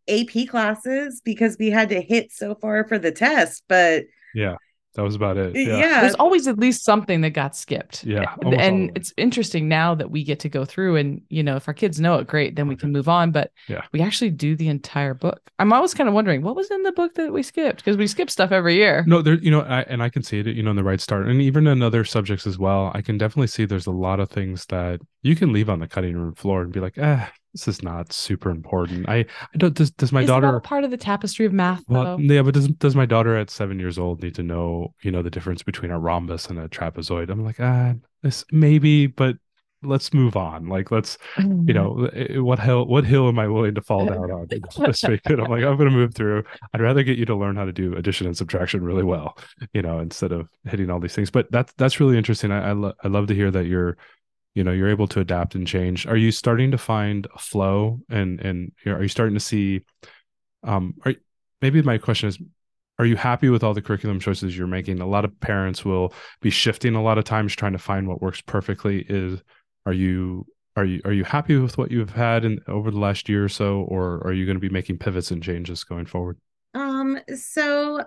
D: AP classes because we had to hit so far for the test. But
E: yeah that was about it
D: yeah,
E: yeah
C: there's always at least something that got skipped.
E: Yeah,
C: And-
E: almost all
C: and
E: of it.
C: it's interesting now that we get to go through and, you know, if our kids know it, great, then we can move on. But
E: Yeah.
C: we actually do the entire book. I'm always kind of wondering what was in the book that we skipped because we skip stuff every year.
E: No, there, you know, I, and I can see it, you know, in the right start, and even in other subjects as well. I can definitely see there's a lot of things that you can leave on the cutting room floor and be like, eh, this is not super important. I, I don't. Does does my daughter?
C: part of the tapestry of math,
E: Well,
C: though?
E: yeah, but does does my daughter at seven years old need to know, you know, the difference between a rhombus and a trapezoid? I'm like, ah, this maybe, but let's move on. Like, let's, you know, eh, what hill, what hill am I willing to fall down on this *laughs* week? And I'm like, I'm going to move through. I'd rather get you to learn how to do addition and subtraction really well, you know, instead of hitting all these things. But that's that's really interesting. I I, lo- I love to hear that you're, you know, you're able to adapt and change. Are you starting to find a flow and and are you starting to see? Um, are maybe my question is are you happy with all the curriculum choices you're making a lot of parents will be shifting a lot of times trying to find what works perfectly is are you are you are you happy with what you've had in over the last year or so or are you going to be making pivots and changes going forward
D: Um, so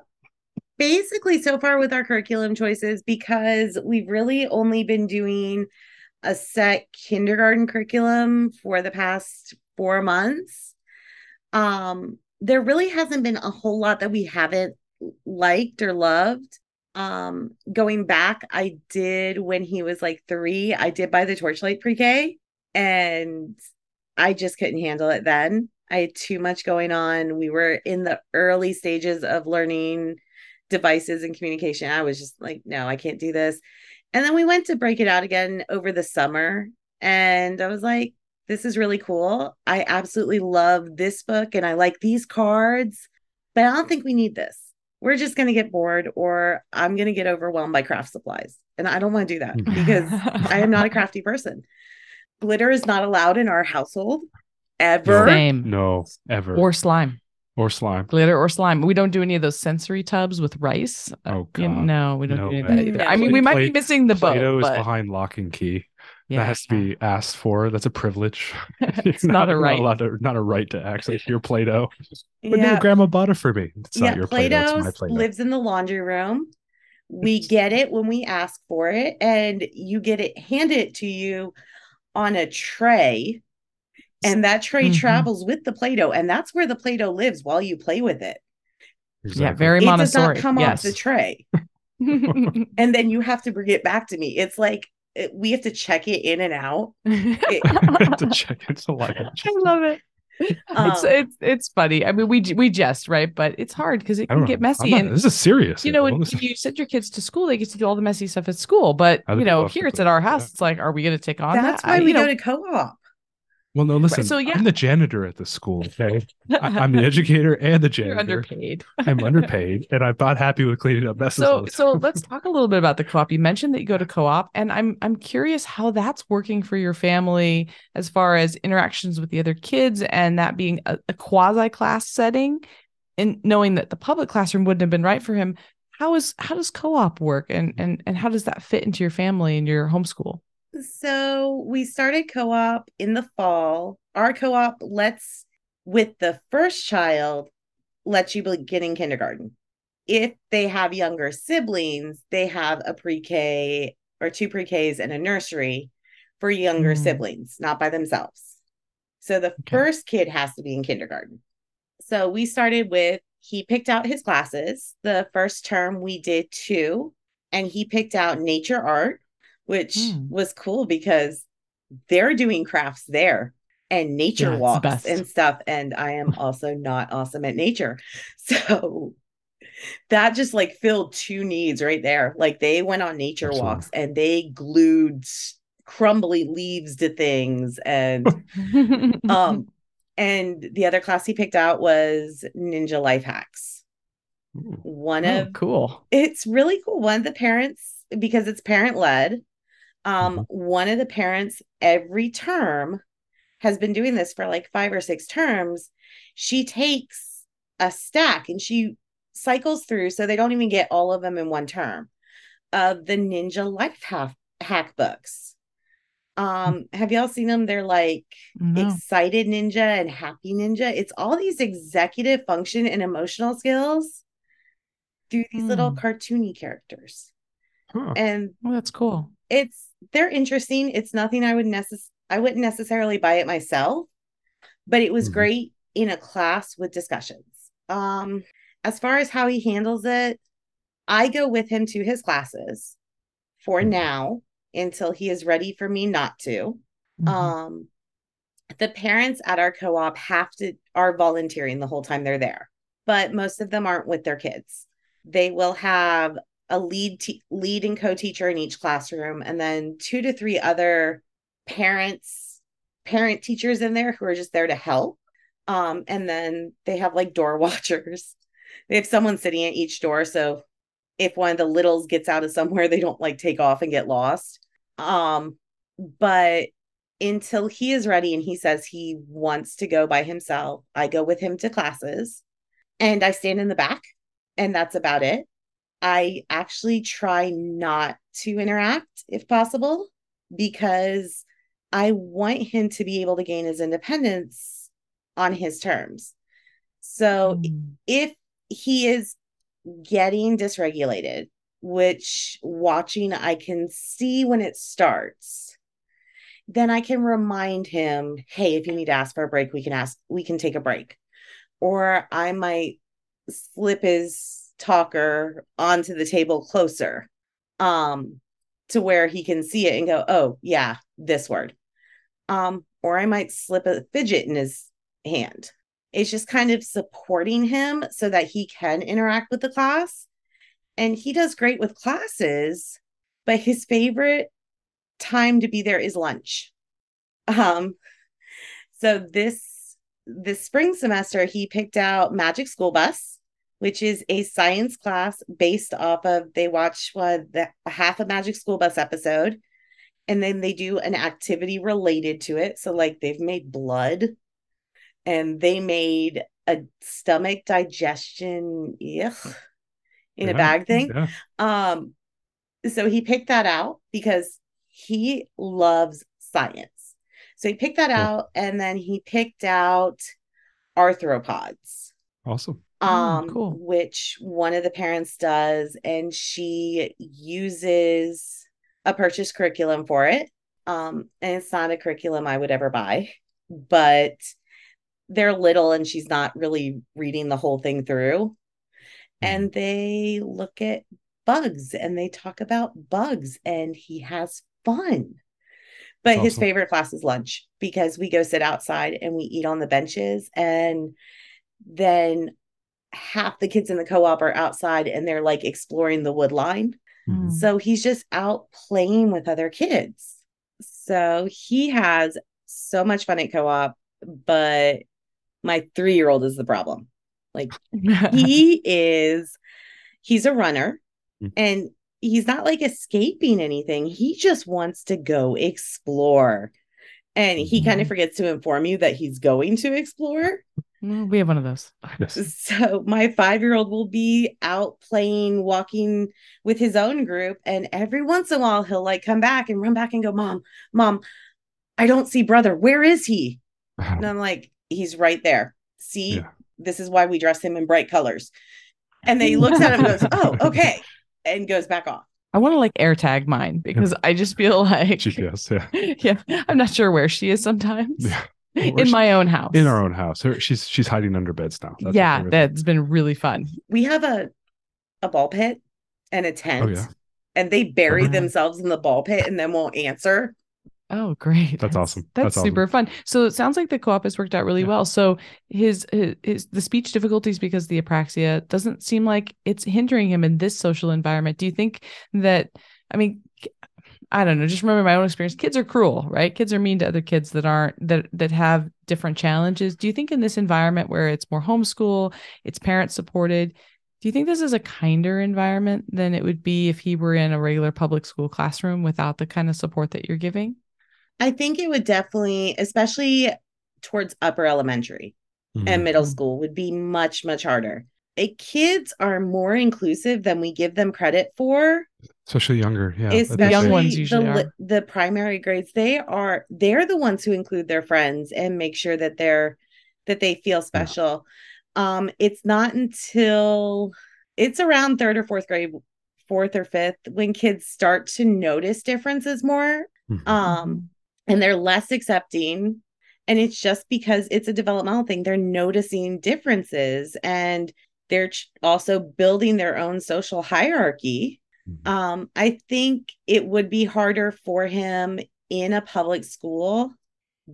D: basically, so far with our curriculum choices, because we've really only been doing a set kindergarten curriculum for the past four months, um, there really hasn't been a whole lot that we haven't liked or loved. Um, going back, I did when he was like three, I did buy the Torchlight pre-K and I just couldn't handle it then. I had too much going on. We were in the early stages of learning devices and communication. I was just like, no, I can't do this. And then we went to break it out again over the summer. And I was like, this is really cool. I absolutely love this book and I like these cards, but I don't think we need this. We're just going to get bored or I'm going to get overwhelmed by craft supplies. And I don't want to do that mm-hmm. because I am not a *laughs* crafty person. Glitter is not allowed in our household ever.
C: Same.
E: no ever
C: Or slime,
E: or slime
C: glitter or slime. We don't do any of those sensory tubs with rice. Uh,
E: Oh,
C: you-
E: God.
C: no, we don't
E: No
C: do any of that either.
D: No.
C: I mean, we might be missing the boat,
E: play-doh is
C: but
E: behind lock and key
C: yeah.
E: that has to be asked for that's a privilege *laughs* *laughs*
C: It's
E: You're
C: not a right.
E: allowed to, not a right to access your play-doh but no grandma bought it for me it's
D: yeah,
E: not your play-doh
D: Play-Doh
E: my play-doh
D: lives in the laundry room. We get it when we ask for it, and you get it handed to you on a tray. And that tray
C: Mhm.
D: travels with the Play-Doh, and that's where the Play-Doh lives while you play with it.
C: yeah,
E: Exactly.
C: very
D: It does
C: Montessori.
D: not come
C: yes.
D: off the tray, *laughs* and then you have to bring it back to me. It's like it- we have to check it in and out. *laughs*
E: I have to check it's a lot *laughs*
C: I love it. it's
D: Um,
C: it's it's funny. I mean, we we jest, right? But it's hard because it can
E: don't
C: get messy.
E: not-
C: and
E: this is serious
C: you know, when,
E: Well,
C: when you send your kids to school, they get to do all the messy stuff at school. But you know,
E: people have to
C: here it's at our house.
E: yeah.
C: It's like, are we going to take on
D: That's
C: that?
D: why
C: I-
D: we
C: you know,
D: go to co-op.
E: Well no listen
C: so, yeah.
E: i'm the janitor at the school okay I, i'm the educator and the
C: you're
E: janitor
C: underpaid.
E: i'm underpaid and i'm not happy with cleaning up messes
C: So so let's talk a little bit about the co-op. You mentioned that you go to co-op, and I'm I'm curious how that's working for your family as far as interactions with the other kids, and that being a, a quasi class setting, and knowing that the public classroom wouldn't have been right for him. How is how does co-op work, and and and how does that fit into your family and your homeschool?
D: So we started co-op in the fall. Our co-op lets with the first child lets you begin in kindergarten. If they have younger siblings, they have a pre-K or two pre-Ks and a nursery for younger
C: Mm.
D: siblings, not by themselves. So the
C: Okay.
D: first kid has to be in kindergarten. So we started with he picked out his classes. The first term we did two, and he picked out nature art, which
C: Hmm.
D: was cool because they're doing crafts there and nature
C: Yeah,
D: walks and stuff. And I am *laughs* also not awesome at nature. *laughs* So that just like filled two needs right there. Like they went on nature
E: Absolutely.
D: walks and they glued crumbly leaves to things and *laughs* um and the other class he picked out was ninja life hacks one
C: oh,
D: of
C: cool.
D: it's really cool one of the parents because it's parent led um
E: Mhm.
D: one of the parents every term has been doing this for like five or six terms she takes a stack and she cycles through so they don't even get all of them in one term of the ninja life hack, hack books um have y'all seen them they're like
C: No.
D: excited ninja and happy ninja. It's all these executive function and emotional skills through these little
C: Hmm.
D: cartoony characters.
E: Huh.
D: And
C: Oh, that's cool.
D: it's they're interesting. It's nothing I would necess I wouldn't necessarily buy it myself, but it was
E: Mhm.
D: great in a class with discussions. Um as far as how he handles it, I go with him to his classes for
E: Mhm.
D: now until he is ready for me not to.
C: Mhm.
D: Um, the parents at our co-op have to are volunteering the whole time they're there but most of them aren't with their kids they will have a lead te- lead and co-teacher in each classroom and then two to three other parents parent teachers in there who are just there to help. Um, and then they have like door *laughs* watchers. They have someone sitting at each door so if one of the littles gets out of somewhere they don't like take off and get lost. Um but until he is ready and he says he wants to go by himself i go with him to classes and i stand in the back and that's about it I actually try not to interact if possible because I want him to be able to gain his independence on his terms. So mm. if he is getting dysregulated, which watching I can see when it starts, then I can remind him, hey, if you need to ask for a break, we can ask, we can take a break. Or I might slip his talker onto the table closer um to where he can see it and go oh yeah this word. Um or i might slip a fidget in his hand. It's just kind of supporting him so that he can interact with the class. And he does great with classes but his favorite time to be there is lunch. Um so this this spring semester he picked out magic school bus which is a science class based off of they watch what the half a Magic School Bus episode, and then they do an activity related to it. So like they've made blood, and they made a stomach digestion ugh, in yeah, a bag thing. Yeah. Um, so he picked that out because he loves science. So he picked that out, and then he picked out arthropods.
E: Awesome.
D: Mm, um cool. which one of the parents does and she uses a purchase curriculum for it um and it's not a curriculum i would ever buy but they're little and she's not really reading the whole thing through and mm-hmm. they look at bugs and they talk about bugs and he has fun but awesome. his favorite class is lunch because we go sit outside and we eat on the benches and then half the kids in the co-op are outside and they're like exploring the wood line. Mm. So he's just out playing with other kids. So he has so much fun at co-op, but my 3-year-old is the problem. Like he *laughs* is he's a runner mm. and he's not like escaping anything. He just wants to go explore. And he mm-hmm. kind of forgets to inform you that he's going to explore.
C: Mm, we have one of those. *laughs*
D: So my five year old will be out playing, walking with his own group, and every once in a while he'll like come back and run back and go, "Mom, mom, I don't see brother. Where is he?" And I'm like, "He's right there. See, yeah. this is why we dress him in bright colors." And then he looks at him and goes, "Oh, *laughs* okay," and goes back off.
C: I want to like air tag mine because yeah. I just feel like
E: GPS, yeah. *laughs*
C: yeah. I'm not sure where she is sometimes. Yeah in my own house.
E: In our own house. Her, she's she's hiding under beds now.
C: That's yeah, that's been really fun.
D: We have a a ball pit and a tent. Oh, yeah. And they bury uh-huh. themselves in the ball pit and then won't answer.
C: Oh, great.
E: That's, that's awesome.
C: That's, that's super awesome. fun. So it sounds like the co-op has worked out really yeah. well. So his, his, his the speech difficulties because the apraxia doesn't seem like it's hindering him in this social environment. Do you think that I mean I don't know, just remember my own experience. Kids are cruel, right? Kids are mean to other kids that aren't that that have different challenges. Do you think in this environment where it's more homeschool, it's parent supported, do you think this is a kinder environment than it would be if he were in a regular public school classroom without the kind of support that you're giving?
D: I think it would definitely, especially towards upper elementary mm-hmm. and middle school, would be much, much harder. kids are more inclusive than we give them credit for
E: especially younger yeah
D: especially young ones usually the, are. the primary grades they are they're the ones who include their friends and make sure that they're that they feel special yeah. um it's not until it's around third or fourth grade fourth or fifth when kids start to notice differences more mm-hmm. um and they're less accepting and it's just because it's a developmental thing they're noticing differences and they're also building their own social hierarchy Mm-hmm. Um, I think it would be harder for him in a public school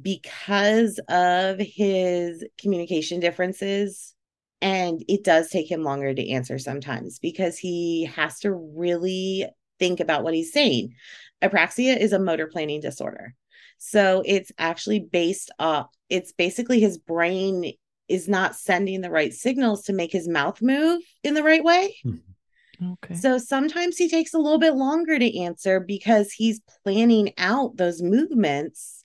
D: because of his communication differences. And it does take him longer to answer sometimes because he has to really think about what he's saying. Apraxia is a motor planning disorder. So it's actually based off, it's basically his brain is not sending the right signals to make his mouth move in the right way.
C: Okay.
D: So sometimes he takes a little bit longer to answer because he's planning out those movements.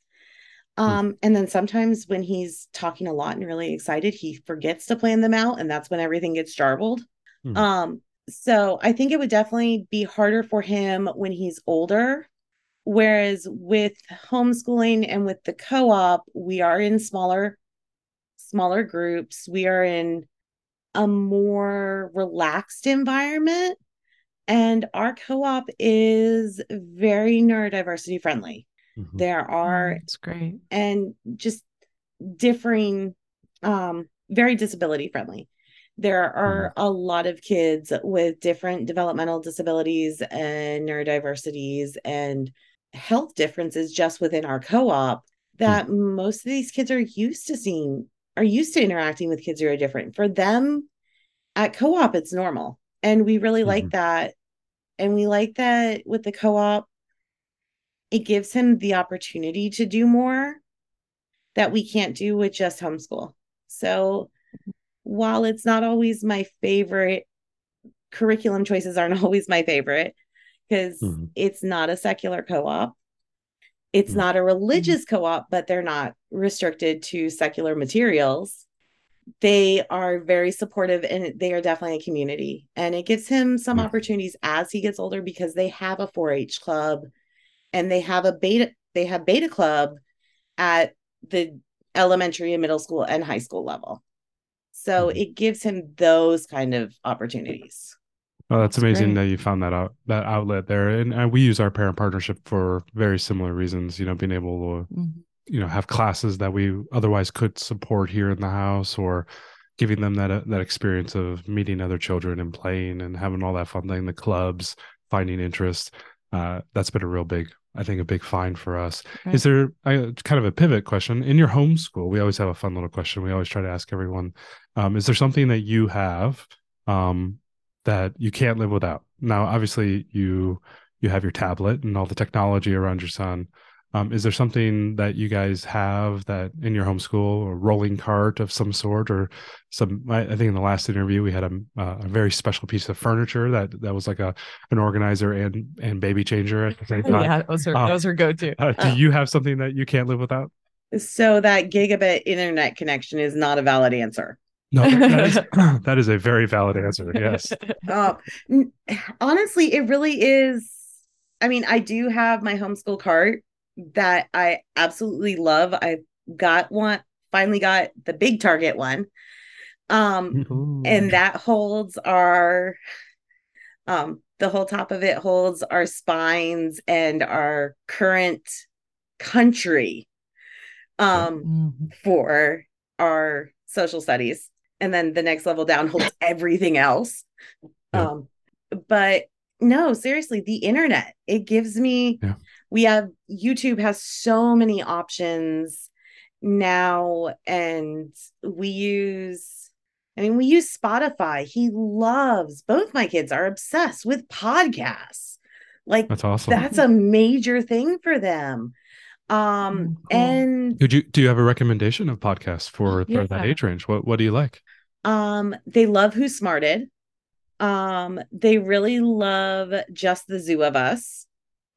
D: Um, and then sometimes when he's talking a lot and really excited, he forgets to plan them out, and that's when everything gets jarbled.
E: Hmm.
D: Um, so I think it would definitely be harder for him when he's older. Whereas with homeschooling and with the co-op, we are in smaller, smaller groups. We are in a more relaxed environment. And our co op is very neurodiversity friendly.
E: Mhm.
D: There are,
C: It's great.
D: and just differing, um, very disability friendly. There are a lot of kids with different developmental disabilities and neurodiversities and health differences just within our co op that most of these kids are used to seeing are used to interacting with kids who are different. For them at co-op, it's normal. And we really like that. And we like that with the co-op, it gives him the opportunity to do more that we can't do with just homeschool. So while it's not always my favorite, curriculum choices aren't *laughs* always my favorite because
E: Mhm.
D: it's not a secular co-op. It's
E: Mhm.
D: not a religious co-op, but they're not restricted to secular materials. They are very supportive and they are definitely a community. And it gives him some
E: Yeah.
D: opportunities as he gets older because they have a 4-H club and they have a beta they have beta club at the elementary and middle school and high school level. So
E: Mhm.
D: it gives him those kind of opportunities.
E: Oh, that's
C: That's
E: amazing
C: great.
E: that you found that out that outlet there, and, and we use our parent partnership for very similar reasons. You know, being able to
C: Mhm.
E: you know have classes that we otherwise could support here in the house, or giving them that uh, that experience of meeting other children and playing and having all that fun thing, the clubs, finding interest. Uh, that's been a real big, I think, a big find for us.
C: Right.
E: Is there I, kind of a pivot question in your homeschool? We always have a fun little question. We always try to ask everyone: um, Is there something that you have um, that you can't live without? Now, obviously, you you have your tablet and all the technology around your son. Um, is there something that you guys have that in your homeschool, a rolling cart of some sort, or some? I, I think in the last interview we had a, a very special piece of furniture that that was like a an organizer and and baby changer at the same *laughs* time.
C: Yeah, those are
E: Uh,
C: those are go to.
E: Uh, do you have something that you can't live without?
D: So that gigabit internet connection is not a valid answer.
E: No, that *laughs* is *clears throat* that is a very valid answer. Yes. *laughs*
D: Uh, honestly, it really is. I mean, I do have my homeschool cart that I absolutely love. I got one, finally got the big Target one. Um, and that holds our um the whole top of it holds our spines and our current country um
C: Mhm.
D: for our social studies and then the next level down holds *laughs* everything else
E: Yeah.
D: um but no seriously the internet it gives me
E: Yeah.
D: we have youtube has so many options now and we use i mean we use spotify he loves both my kids are obsessed with podcasts like
E: That's awesome.
D: that's a major thing for them um
C: Mm, cool.
D: and
E: Could you do you have a recommendation of podcasts for, for that age range? What what do you like?
D: Um, they love Who Smarted. Um, they really love Just the Zoo of Us.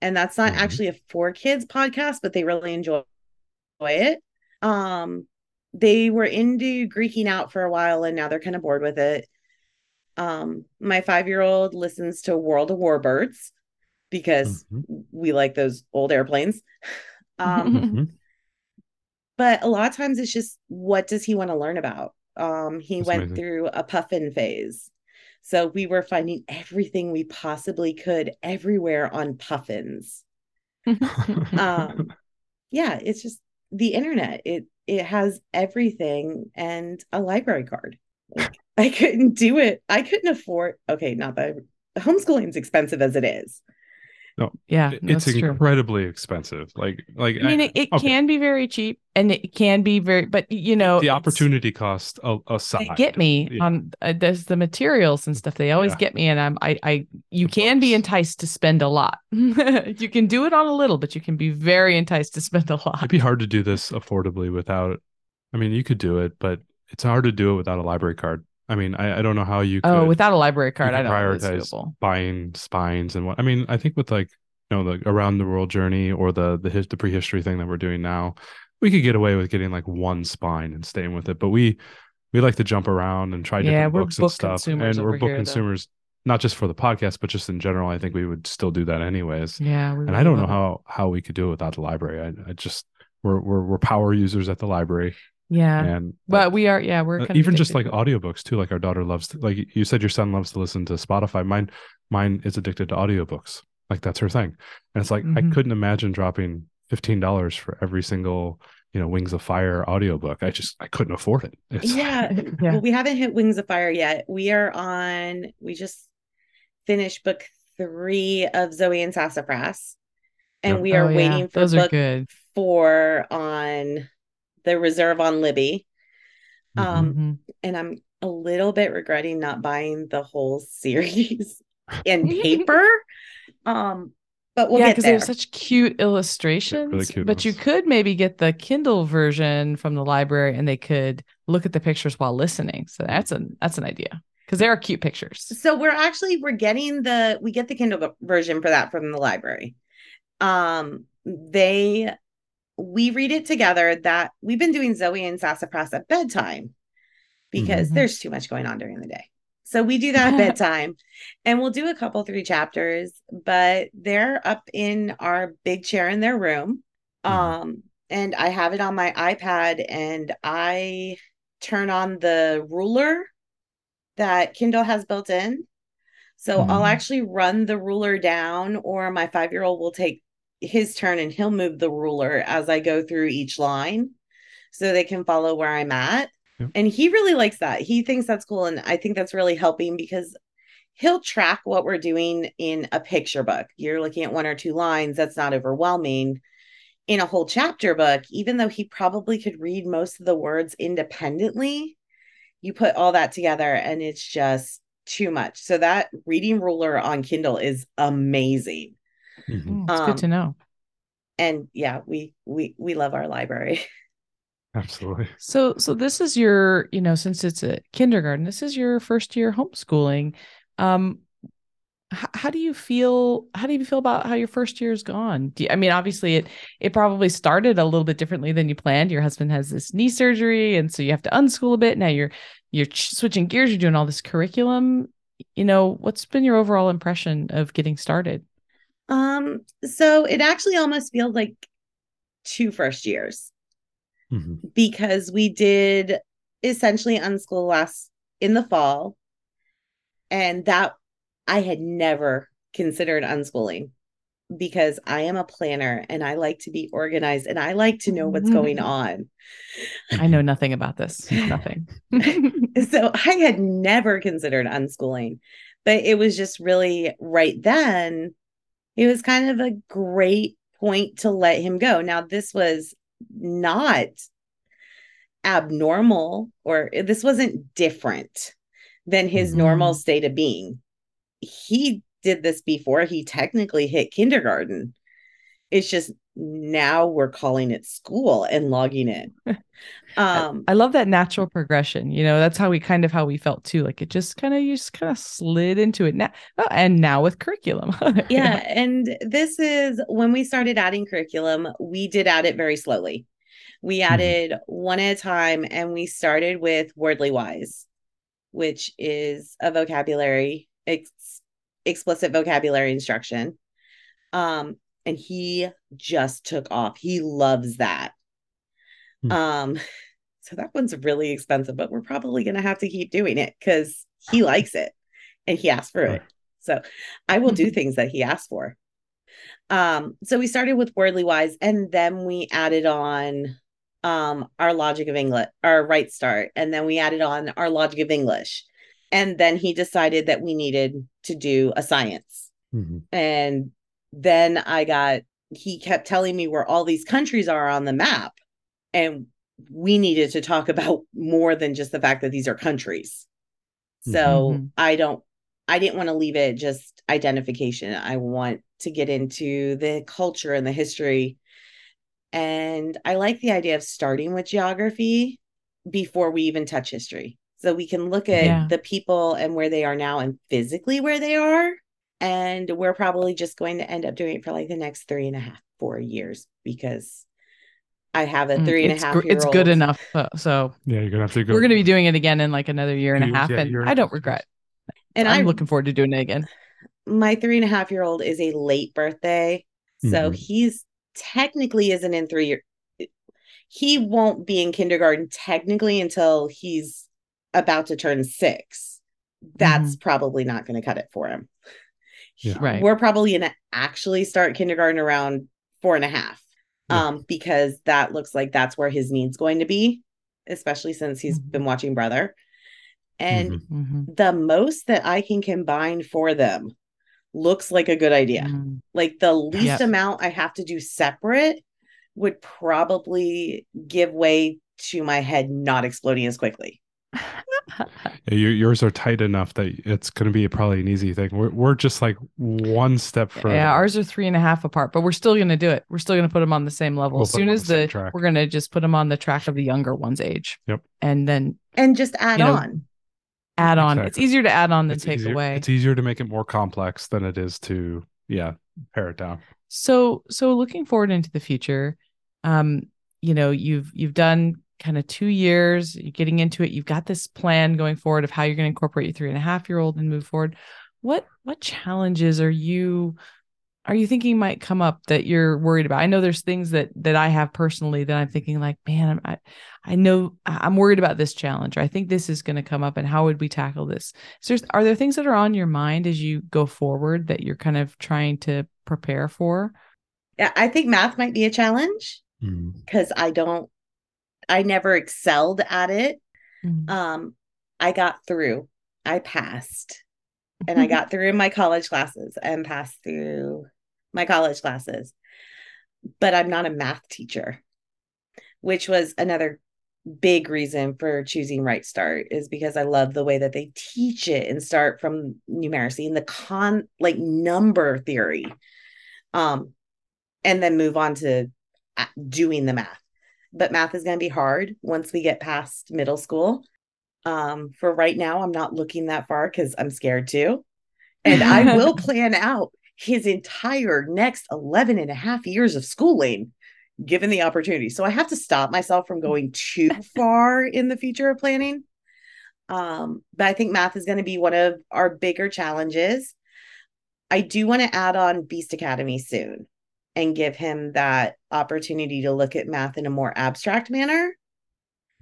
D: And that's not
E: Mhm.
D: actually a for kids podcast, but they really enjoy it. Um, they were into Greeking out for a while and now they're kind of bored with it. Um, my five-year-old listens to World of Warbirds because
E: Mhm.
D: we like those old airplanes. *laughs* Um, *laughs*
E: Mhm.
D: but a lot of times it's just what does he want to learn about? Um he
E: That's
D: went
E: amazing.
D: through a puffin phase. So we were finding everything we possibly could everywhere on puffins. *laughs* Um yeah it's just the internet. It it has everything and a library card. Like, i couldn't do it. I couldn't afford okay not that homeschooling's expensive as it is
C: Yeah,
E: it's
C: that's true.
E: incredibly expensive. Like like
C: I mean, it, it
E: okay,
C: can be very cheap, and it can be very, but you know,
E: the opportunity cost a- aside.
C: they get me
E: Yeah.
C: on uh, there's the materials and stuff. They always
E: Yeah.
C: get me, and I'm I I you can be enticed to spend a lot. *laughs* you can do it on a little, but you can be very enticed to spend a lot.
E: It'd be hard to do this affordably without. I mean, you could do it, but it's hard to do it without a library card. I mean, I, I don't know how you. Oh, could,
C: Oh, without a library card, I don't know. if it's
E: prioritize buying spines and what. I mean, I think with like you know the around the world journey or the the his, the prehistory thing that we're doing now, we could get away with getting like one spine and staying with it. But we we like to jump around and try
C: Yeah,
E: different books and stuff, and we're book
C: here, though.
E: consumers. Not just for the podcast, but just in general. I think we would still do that anyways.
C: Yeah, we
E: and I don't know
C: it.
E: how how we could do it without the library. I, I just we're, we're we're power users at the library,
C: Yeah,
E: and
C: but we are. Yeah, we're
E: uh,
C: kind of
E: even just like
C: addicted to it.
E: audiobooks too. Like our daughter loves, to, like you said, your son loves to listen to Spotify. Mine mine is addicted to audiobooks. Like that's her thing, and it's like
C: Mhm.
E: I couldn't imagine dropping fifteen dollars for every single you know Wings of Fire audiobook. I just I couldn't afford it. It's,
D: Yeah. *laughs*
C: yeah.
D: Well, we haven't hit Wings of Fire yet. We are on, we just finished book three of Zoe and Sassafras. And
E: Yep.
D: we are
C: Oh, yeah.
D: waiting for
C: Those are
D: book
C: good.
D: four on the reserve on Libby.
E: Mhm.
D: Um,
C: Mhm.
D: and I'm a little bit regretting not buying the whole *laughs* series in *laughs* paper. Um, but we'll
C: yeah, because
D: there.
C: they have such cute illustrations.
E: cute
C: but you could maybe get the Kindle version from the library, and they could look at the pictures while listening. So that's an that's an idea because there are cute pictures.
D: So we're actually we're getting the we get the Kindle version for that from the library. Um they we read it together that we've been doing Zoe and Sassafras at bedtime because
C: Mhm.
D: there's too much going on during the day. So we do that at *laughs* bedtime and we'll do a couple three chapters, but they're up in our big chair in their room.
E: Mhm.
D: Um and I have it on my iPad and I turn on the ruler that Kindle has built in. So I'll
C: Mhm.
D: actually run the ruler down, or my five year old will take his turn and he'll move the ruler as I go through each line so they can follow where I'm at.
E: Yep.
D: And he really likes that. He thinks that's cool. And I think that's really helping because he'll track what we're doing in a picture book. You're looking at one or two lines, that's not overwhelming. In a whole chapter book, even though he probably could read most of the words independently, you put all that together and it's just too much. So that reading ruler on Kindle is amazing.
E: Mhm.
C: Mm, it's
D: Um,
C: good to know.
D: And yeah, we we we love our library. *laughs*
E: Absolutely.
C: So so this is your, you know, since it's a kindergarten, this is your first year homeschooling. Um h- how do you feel how do you feel about how your first year's gone? Do you, I mean obviously it it probably started a little bit differently than you planned. Your husband has this knee surgery and so you have to unschool a bit. Now you're you're switching gears, you're doing all this curriculum. You know, what's been your overall impression of getting started?
D: Um, so it actually almost feels like two first years
E: Mhm.
D: because we did essentially unschool last in the fall. And that I had never considered unschooling because I am a planner and I like to be organized and I like to know what's going on.
C: I know nothing about this. *laughs* Nothing. *laughs* *laughs*
D: so I had never considered unschooling, but it was just really right then. It was kind of a great point to let him go. Now, this was not abnormal or this wasn't different than his
E: Mhm.
D: normal state of being. He did this before he technically hit kindergarten. It's just now we're calling it school and logging in. *laughs* Um,
C: I love that natural progression. You know, that's how we kind of how we felt too. Like it just kind of you just kind of slid into it now. Oh, and now with curriculum. *laughs*
D: Yeah and this is when we started adding curriculum we did add it very slowly we added one at a time and we started with wordly wise which is a vocabulary ex- explicit vocabulary instruction um and he just took off he loves that
E: Hmm.
D: um so that one's really expensive but we're probably going to have to keep doing it because he likes it and he asked for it so I will do things that he asked for. Um, so we started with Wordly Wise, and then we added on um our logic of English, our right start, and then we added on our logic of English. And then he decided that we needed to do a science.
E: Mhm.
D: And then I got, he kept telling me where all these countries are on the map. And we needed to talk *laughs* about more than just the fact that these are countries. So
C: Mhm.
D: I don't, I didn't want to leave it just identification. I want to get into the culture and the history. And I like the idea of starting with geography before we even touch history. So we can look at
C: Yeah.
D: the people and where they are now and physically where they are. And we're probably just going to end up doing it for like the next three and a half, four years because I have a
C: Mm,
D: three and a
C: it's
D: half
C: gr-
D: year
C: It's
D: old.
C: good enough. uh, So
E: Yeah, you're gonna have to go.
C: we're going to be doing it again in like another year and a half,
E: yeah,
C: and
E: year and a
C: I don't regret.
D: And
C: I'm
D: I
C: looking forward to doing it again.
D: my three and a half year old is a late birthday. So
E: Mhm.
D: he's technically isn't in three year he won't be in kindergarten technically until he's about to turn six. That's probably not going to cut it for him.
E: Yeah.
C: Right.
D: We're probably going to actually start kindergarten around four and a half.
E: Yeah.
D: Um, because that looks like that's where his needs going to be, especially since he's
C: Mhm.
D: been watching brother. And
E: Mhm.
C: Mm-hmm.
D: the most that I can combine for them looks like a good idea.
C: Mm-hmm.
D: Like the least
C: Yep.
D: amount I have to do separate would probably give way to my head not exploding as quickly. *laughs*
E: Yeah, your, yours are tight enough that it's going to be probably an easy thing. We're, we're just like one step further.
C: Yeah, ours are three and a half apart, but we're still going to do it. We're still going to put them on the same level.
E: We'll
C: as
E: put
C: soon
E: 'em on
C: as
E: the
C: the,
E: track.
C: we're going to just put them on the track of the younger one's age.
E: Yep.
C: And then
D: And just add
C: You know,
D: on.
C: add on. It's easier to add on than
E: It's
C: take
E: easier,
C: away.
E: It's easier to make it more complex than it is to, yeah, pare it down.
C: So so looking forward into the future, um, you know, you've you've done kind of two years, you're getting into it, you've got this plan going forward of how you're going to incorporate your three and a half year old and move forward. What what challenges are you are you thinking might come up that you're worried about? I know there's things that that I have personally that I'm thinking like, man, I I know I- I'm worried about this challenge. Or I think this is going to come up, and how would we tackle this? So, there's- are there things that are on your mind as you go forward that you're kind of trying to prepare for?
D: Yeah, I think math might be a challenge
E: Mm.
D: because I don't I never excelled at it.
C: Mm.
D: Um, I got through. I passed. And I *laughs* got through in my college classes and passed through my college classes. But I'm not a math teacher, which was another big reason for choosing Right Start is because I love the way that they teach it and start from numeracy and the con like number theory. Um and then move on to doing the math. But math is going to be hard once we get past middle school. Um, for right now, I'm not looking that far because I'm scared too. And I will *laughs* plan out his entire next 11 and a half years of schooling given the opportunity. So I have to stop myself from going too far in the future of planning. Um, but I think math is going to be one of our bigger challenges. I do want to add on Beast Academy soon and give him that opportunity to look at math in a more abstract manner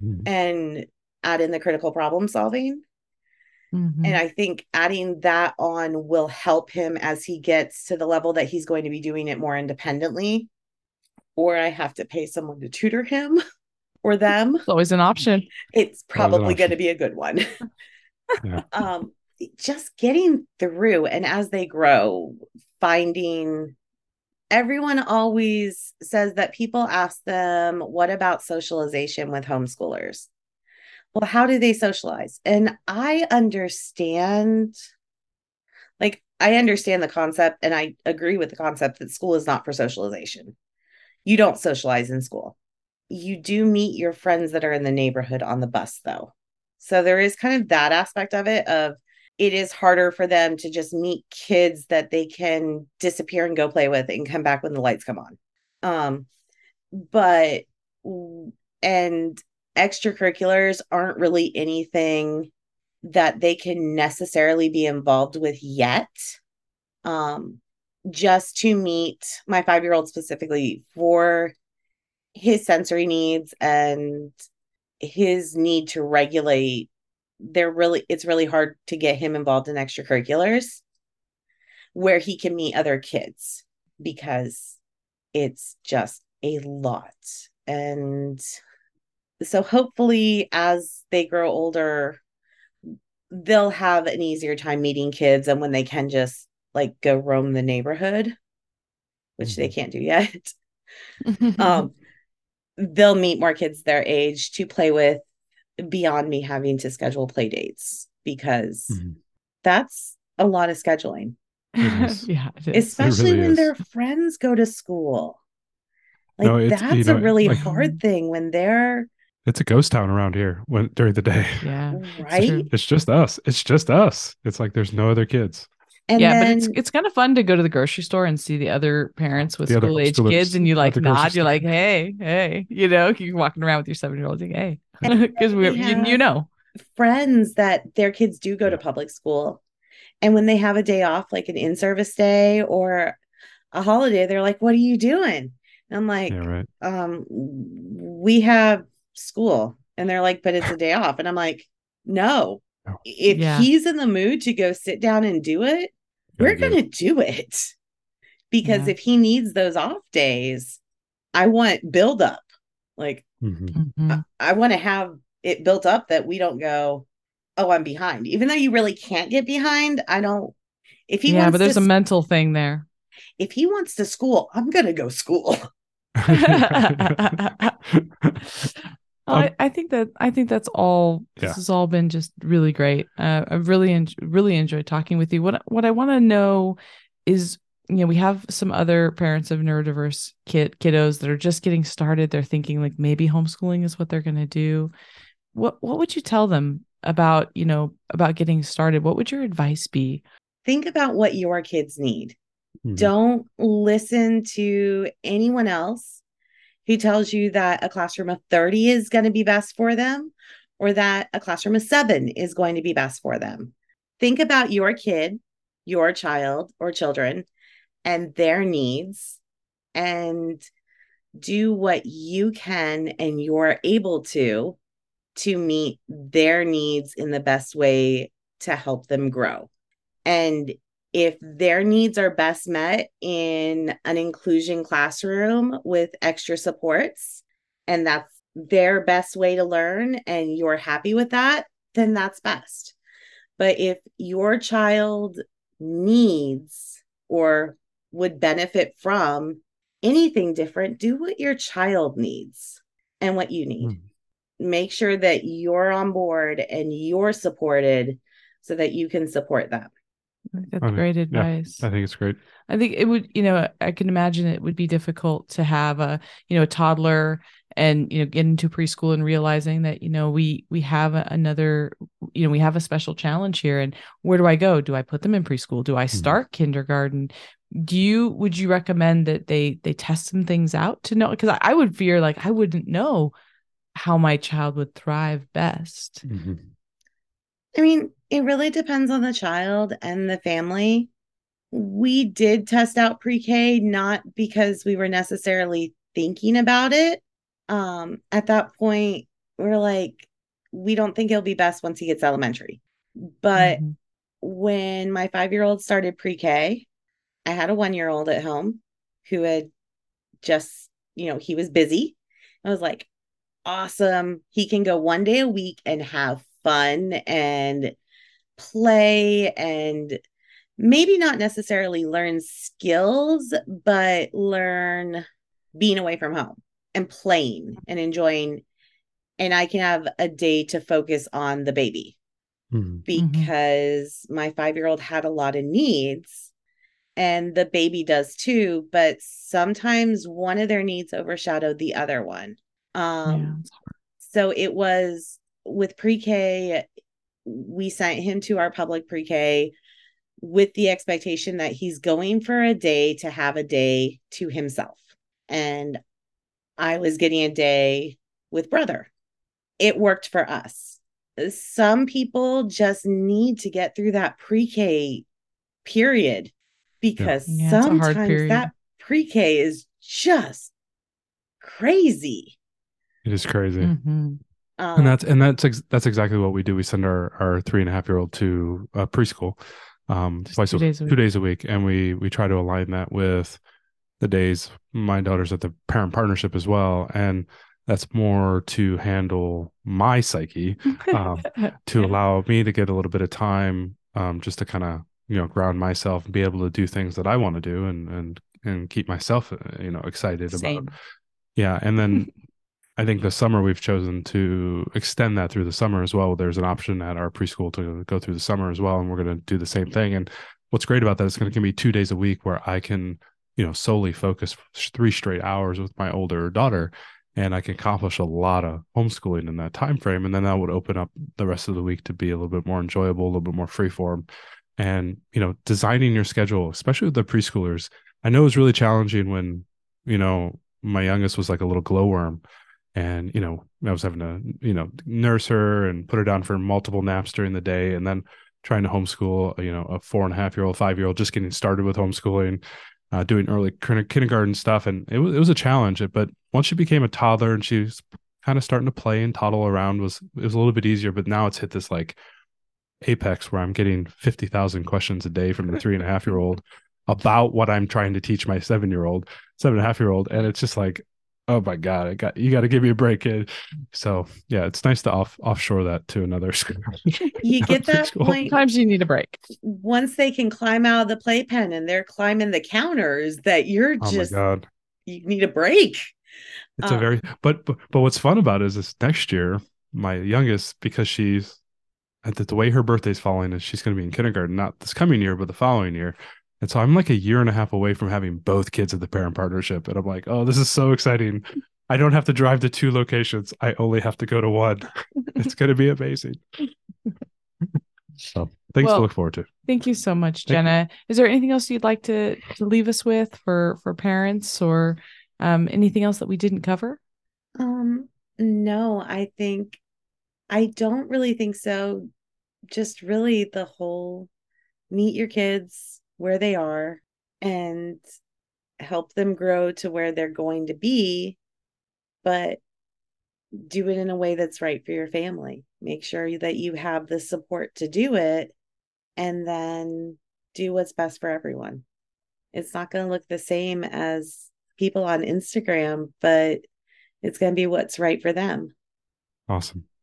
E: Mm.
D: and add in the critical problem solving.
C: Mhm.
D: And I think adding that on will help him as he gets to the level that he's going to be doing it more independently. Or I have to pay someone to tutor him *laughs* or them.
C: It's always an option.
D: It's probably going to be a good one. *laughs*
E: Yeah.
D: um, just getting through and as they grow, finding everyone always says that people ask them, What about socialization with homeschoolers? Well, how do they socialize? And I understand, like, I understand the concept and I agree with the concept that school is not for socialization. You don't socialize in school. You do meet your friends that are in the neighborhood on the bus, though. So there is kind of that aspect of it of it is harder for them to just meet kids that they can disappear and go play with and come back when the lights come on. Um but and extracurriculars aren't really anything that they can necessarily be involved with yet. Um just to meet my 5-year-old specifically for his sensory needs and his need to regulate they're really it's really hard to get him involved in extracurriculars where he can meet other kids because it's just a lot and so hopefully as they grow older they'll have an easier time meeting kids and when they can just like go roam the neighborhood which they can't do yet. *laughs* um, they'll meet more kids their age to play with beyond me having to schedule play dates because
E: Mhm.
D: that's a lot of scheduling,
E: It *laughs* is.
F: yeah, it is.
D: especially
E: really
D: when
E: is.
D: their friends go to school. Like
E: No, it's-
D: that's
E: you know,
D: a really
E: like-
D: hard thing when they're
E: It's a ghost town around here when during the day.
F: yeah. *laughs*
D: right.
E: It's just us. It's just us. It's like there's no other kids.
D: And
C: yeah,
D: then,
C: but it's it's kind of fun to go to the grocery store and see the other parents with school age kids, and you like nod. You're
E: store.
C: like, hey, hey, *laughs* you know, you're walking around with your seven year old, like, hey,
D: And *laughs*
C: because we
D: we
C: you, you know,
D: friends that their kids do go to public school. And when they have a day off, like an in service day or a holiday, they're like, What are you doing? And I'm like,
E: Yeah, right.
D: um, we have school. And they're like, But it's a day off. And I'm like, No.
E: No.
D: If
C: Yeah.
D: he's in the mood to go sit down and do it, we're going to do it. Because
C: Yeah.
D: if he needs those off days, I want build up. Like,
E: Mhm.
C: Mhm.
D: I want to have it built up that we don't go, oh, I'm behind. Even though you really can't get behind, I don't. If he
C: yeah,
D: wants
C: but there's
D: to,
C: a mental thing there.
D: if he wants to school, I'm gonna go school.
C: Oh, *laughs* *laughs* I, I think that I think that's all.
E: Yeah.
C: This has all been just really great. Uh, I've really en- really enjoyed talking with you. What what I want to know is, you know, we have some other parents of neurodiverse kid kiddos that are just getting started. They're thinking like maybe homeschooling is what they're going to do. What what would you tell them about you know about getting started? What would your advice be?
D: Think about what your kids need.
E: Mhm.
D: Don't listen to anyone else who tells you that a classroom of 30 is going to be best for them or that a classroom of seven is going to be best for them. Think about your kid, your child or children, and their needs and do what you can and you're able to to meet their needs in the best way to help them grow. And if their needs are best met in an inclusion classroom with extra supports, and that's their best way to learn, and you're happy with that, then that's best. But if your child needs or would benefit from anything different, do what your child needs and what you need. Hmm. Make sure that you're on board and you're supported so that you can support them.
C: That's
E: I mean,
C: great
E: yeah,
C: advice.
E: I think it's great.
C: I think it would, you know, I can imagine it would be difficult to have a, you know, a toddler and, you know, get into preschool and realizing that, you know, we we have another, you know, we have a special challenge here and where do I go? Do I put them in preschool? Do I hmm. start kindergarten? Do you would you recommend that they they test some things out to know because I, I would fear like I wouldn't know how my child would thrive best.
E: Mhm.
D: I mean, it really depends on the child and the family. We did test out pre K, not because we were necessarily thinking about it. Um, at that point, we're like, we don't think it'll be best once he gets elementary. But
C: Mhm.
D: when my five year old started pre K, I had a one year old at home who had just, you know, he was busy. I was like, awesome. He can go one day a week and have fun and play and maybe not necessarily learn skills, but learn being away from home and playing and enjoying. And I can have a day to focus on the baby
E: Mhm.
D: because my five year old had a lot of needs and the baby does too. But sometimes one of their needs overshadowed the other one. Um,
C: yeah.
D: so it was with pre-K, we sent him to our public pre-K with the expectation that he's going for a day to have a day to himself. And I was getting a day with brother. It worked for us. Some people just need to get through that pre-K period because
C: Yeah, it's
D: sometimes that pre-K is just crazy.
E: It is crazy.
C: Mhm.
D: Um,
E: and that's and that's ex- that's exactly what we do. We send our our three and a half year old to uh, preschool um, twice
C: two
E: a,
C: days a
E: two
C: week.
E: days a week, and we we try to align that with the days my daughter's at the parent partnership as well, and that's more to handle my psyche um, to *laughs* allow me to get a little bit of time um, just to kind of you know ground myself and be able to do things that I want to do and and and keep myself, uh, you know, excited
G: Same.
E: about. Yeah, and then *laughs* I think the summer we've chosen to extend that through the summer as well. There's an option at our preschool to go through the summer as well, and we're going to do the same thing. And what's great about that is going to be two days a week where I can, you know, solely focus three straight hours with my older daughter, and I can accomplish a lot of homeschooling in that time frame. And then that would open up the rest of the week to be a little bit more enjoyable, a little bit more freeform. And you know, designing your schedule, especially with the preschoolers, I know it was really challenging when you know my youngest was like a little glowworm and you know i was having to you know nurse her and put her down for multiple naps during the day and then trying to homeschool you know a four and a half year old five year old just getting started with homeschooling uh, doing early kindergarten stuff. And it was, it was a challenge but once she became a toddler and she was kind of starting to play and toddle around was it was a little bit easier but now it's hit this like apex where i'm getting 50000 questions a day from the three and a half year old about what i'm trying to teach my seven year old seven and a half year old and it's just like oh my god i got you got to give me a break kid so yeah it's nice to off offshore that to another *laughs* school
D: You get that
E: School.
D: point
G: Sometimes you need a break.
D: once they can climb out of the playpen and they're climbing the counters that you're
E: oh
D: just
E: my god
D: you need a break.
E: it's a
D: Uh,
E: very but, but but what's fun about it is this next year my youngest because she's at the, the way her birthday's falling is she's going to be in kindergarten not this coming year but the following year and so i'm like a year and a half away from having both kids at the parent partnership and i'm like oh this is so exciting i don't have to drive to two locations i only have to go to one *laughs* it's going to be amazing so things
G: Well,
E: to look forward to
G: Thank you so much,
E: Thank.
G: Jenna. Is there anything else you'd like to to leave us with for for parents or um, anything else that we didn't cover?
D: Um, no, I think I don't really think so. Just really the whole meet your kids where they are and help them grow to where they're going to be, but do it in a way that's right for your family. Make sure that you have the support to do it and then do what's best for everyone. It's not going to look the same as people on Instagram, but it's going to be what's right for them.
E: awesome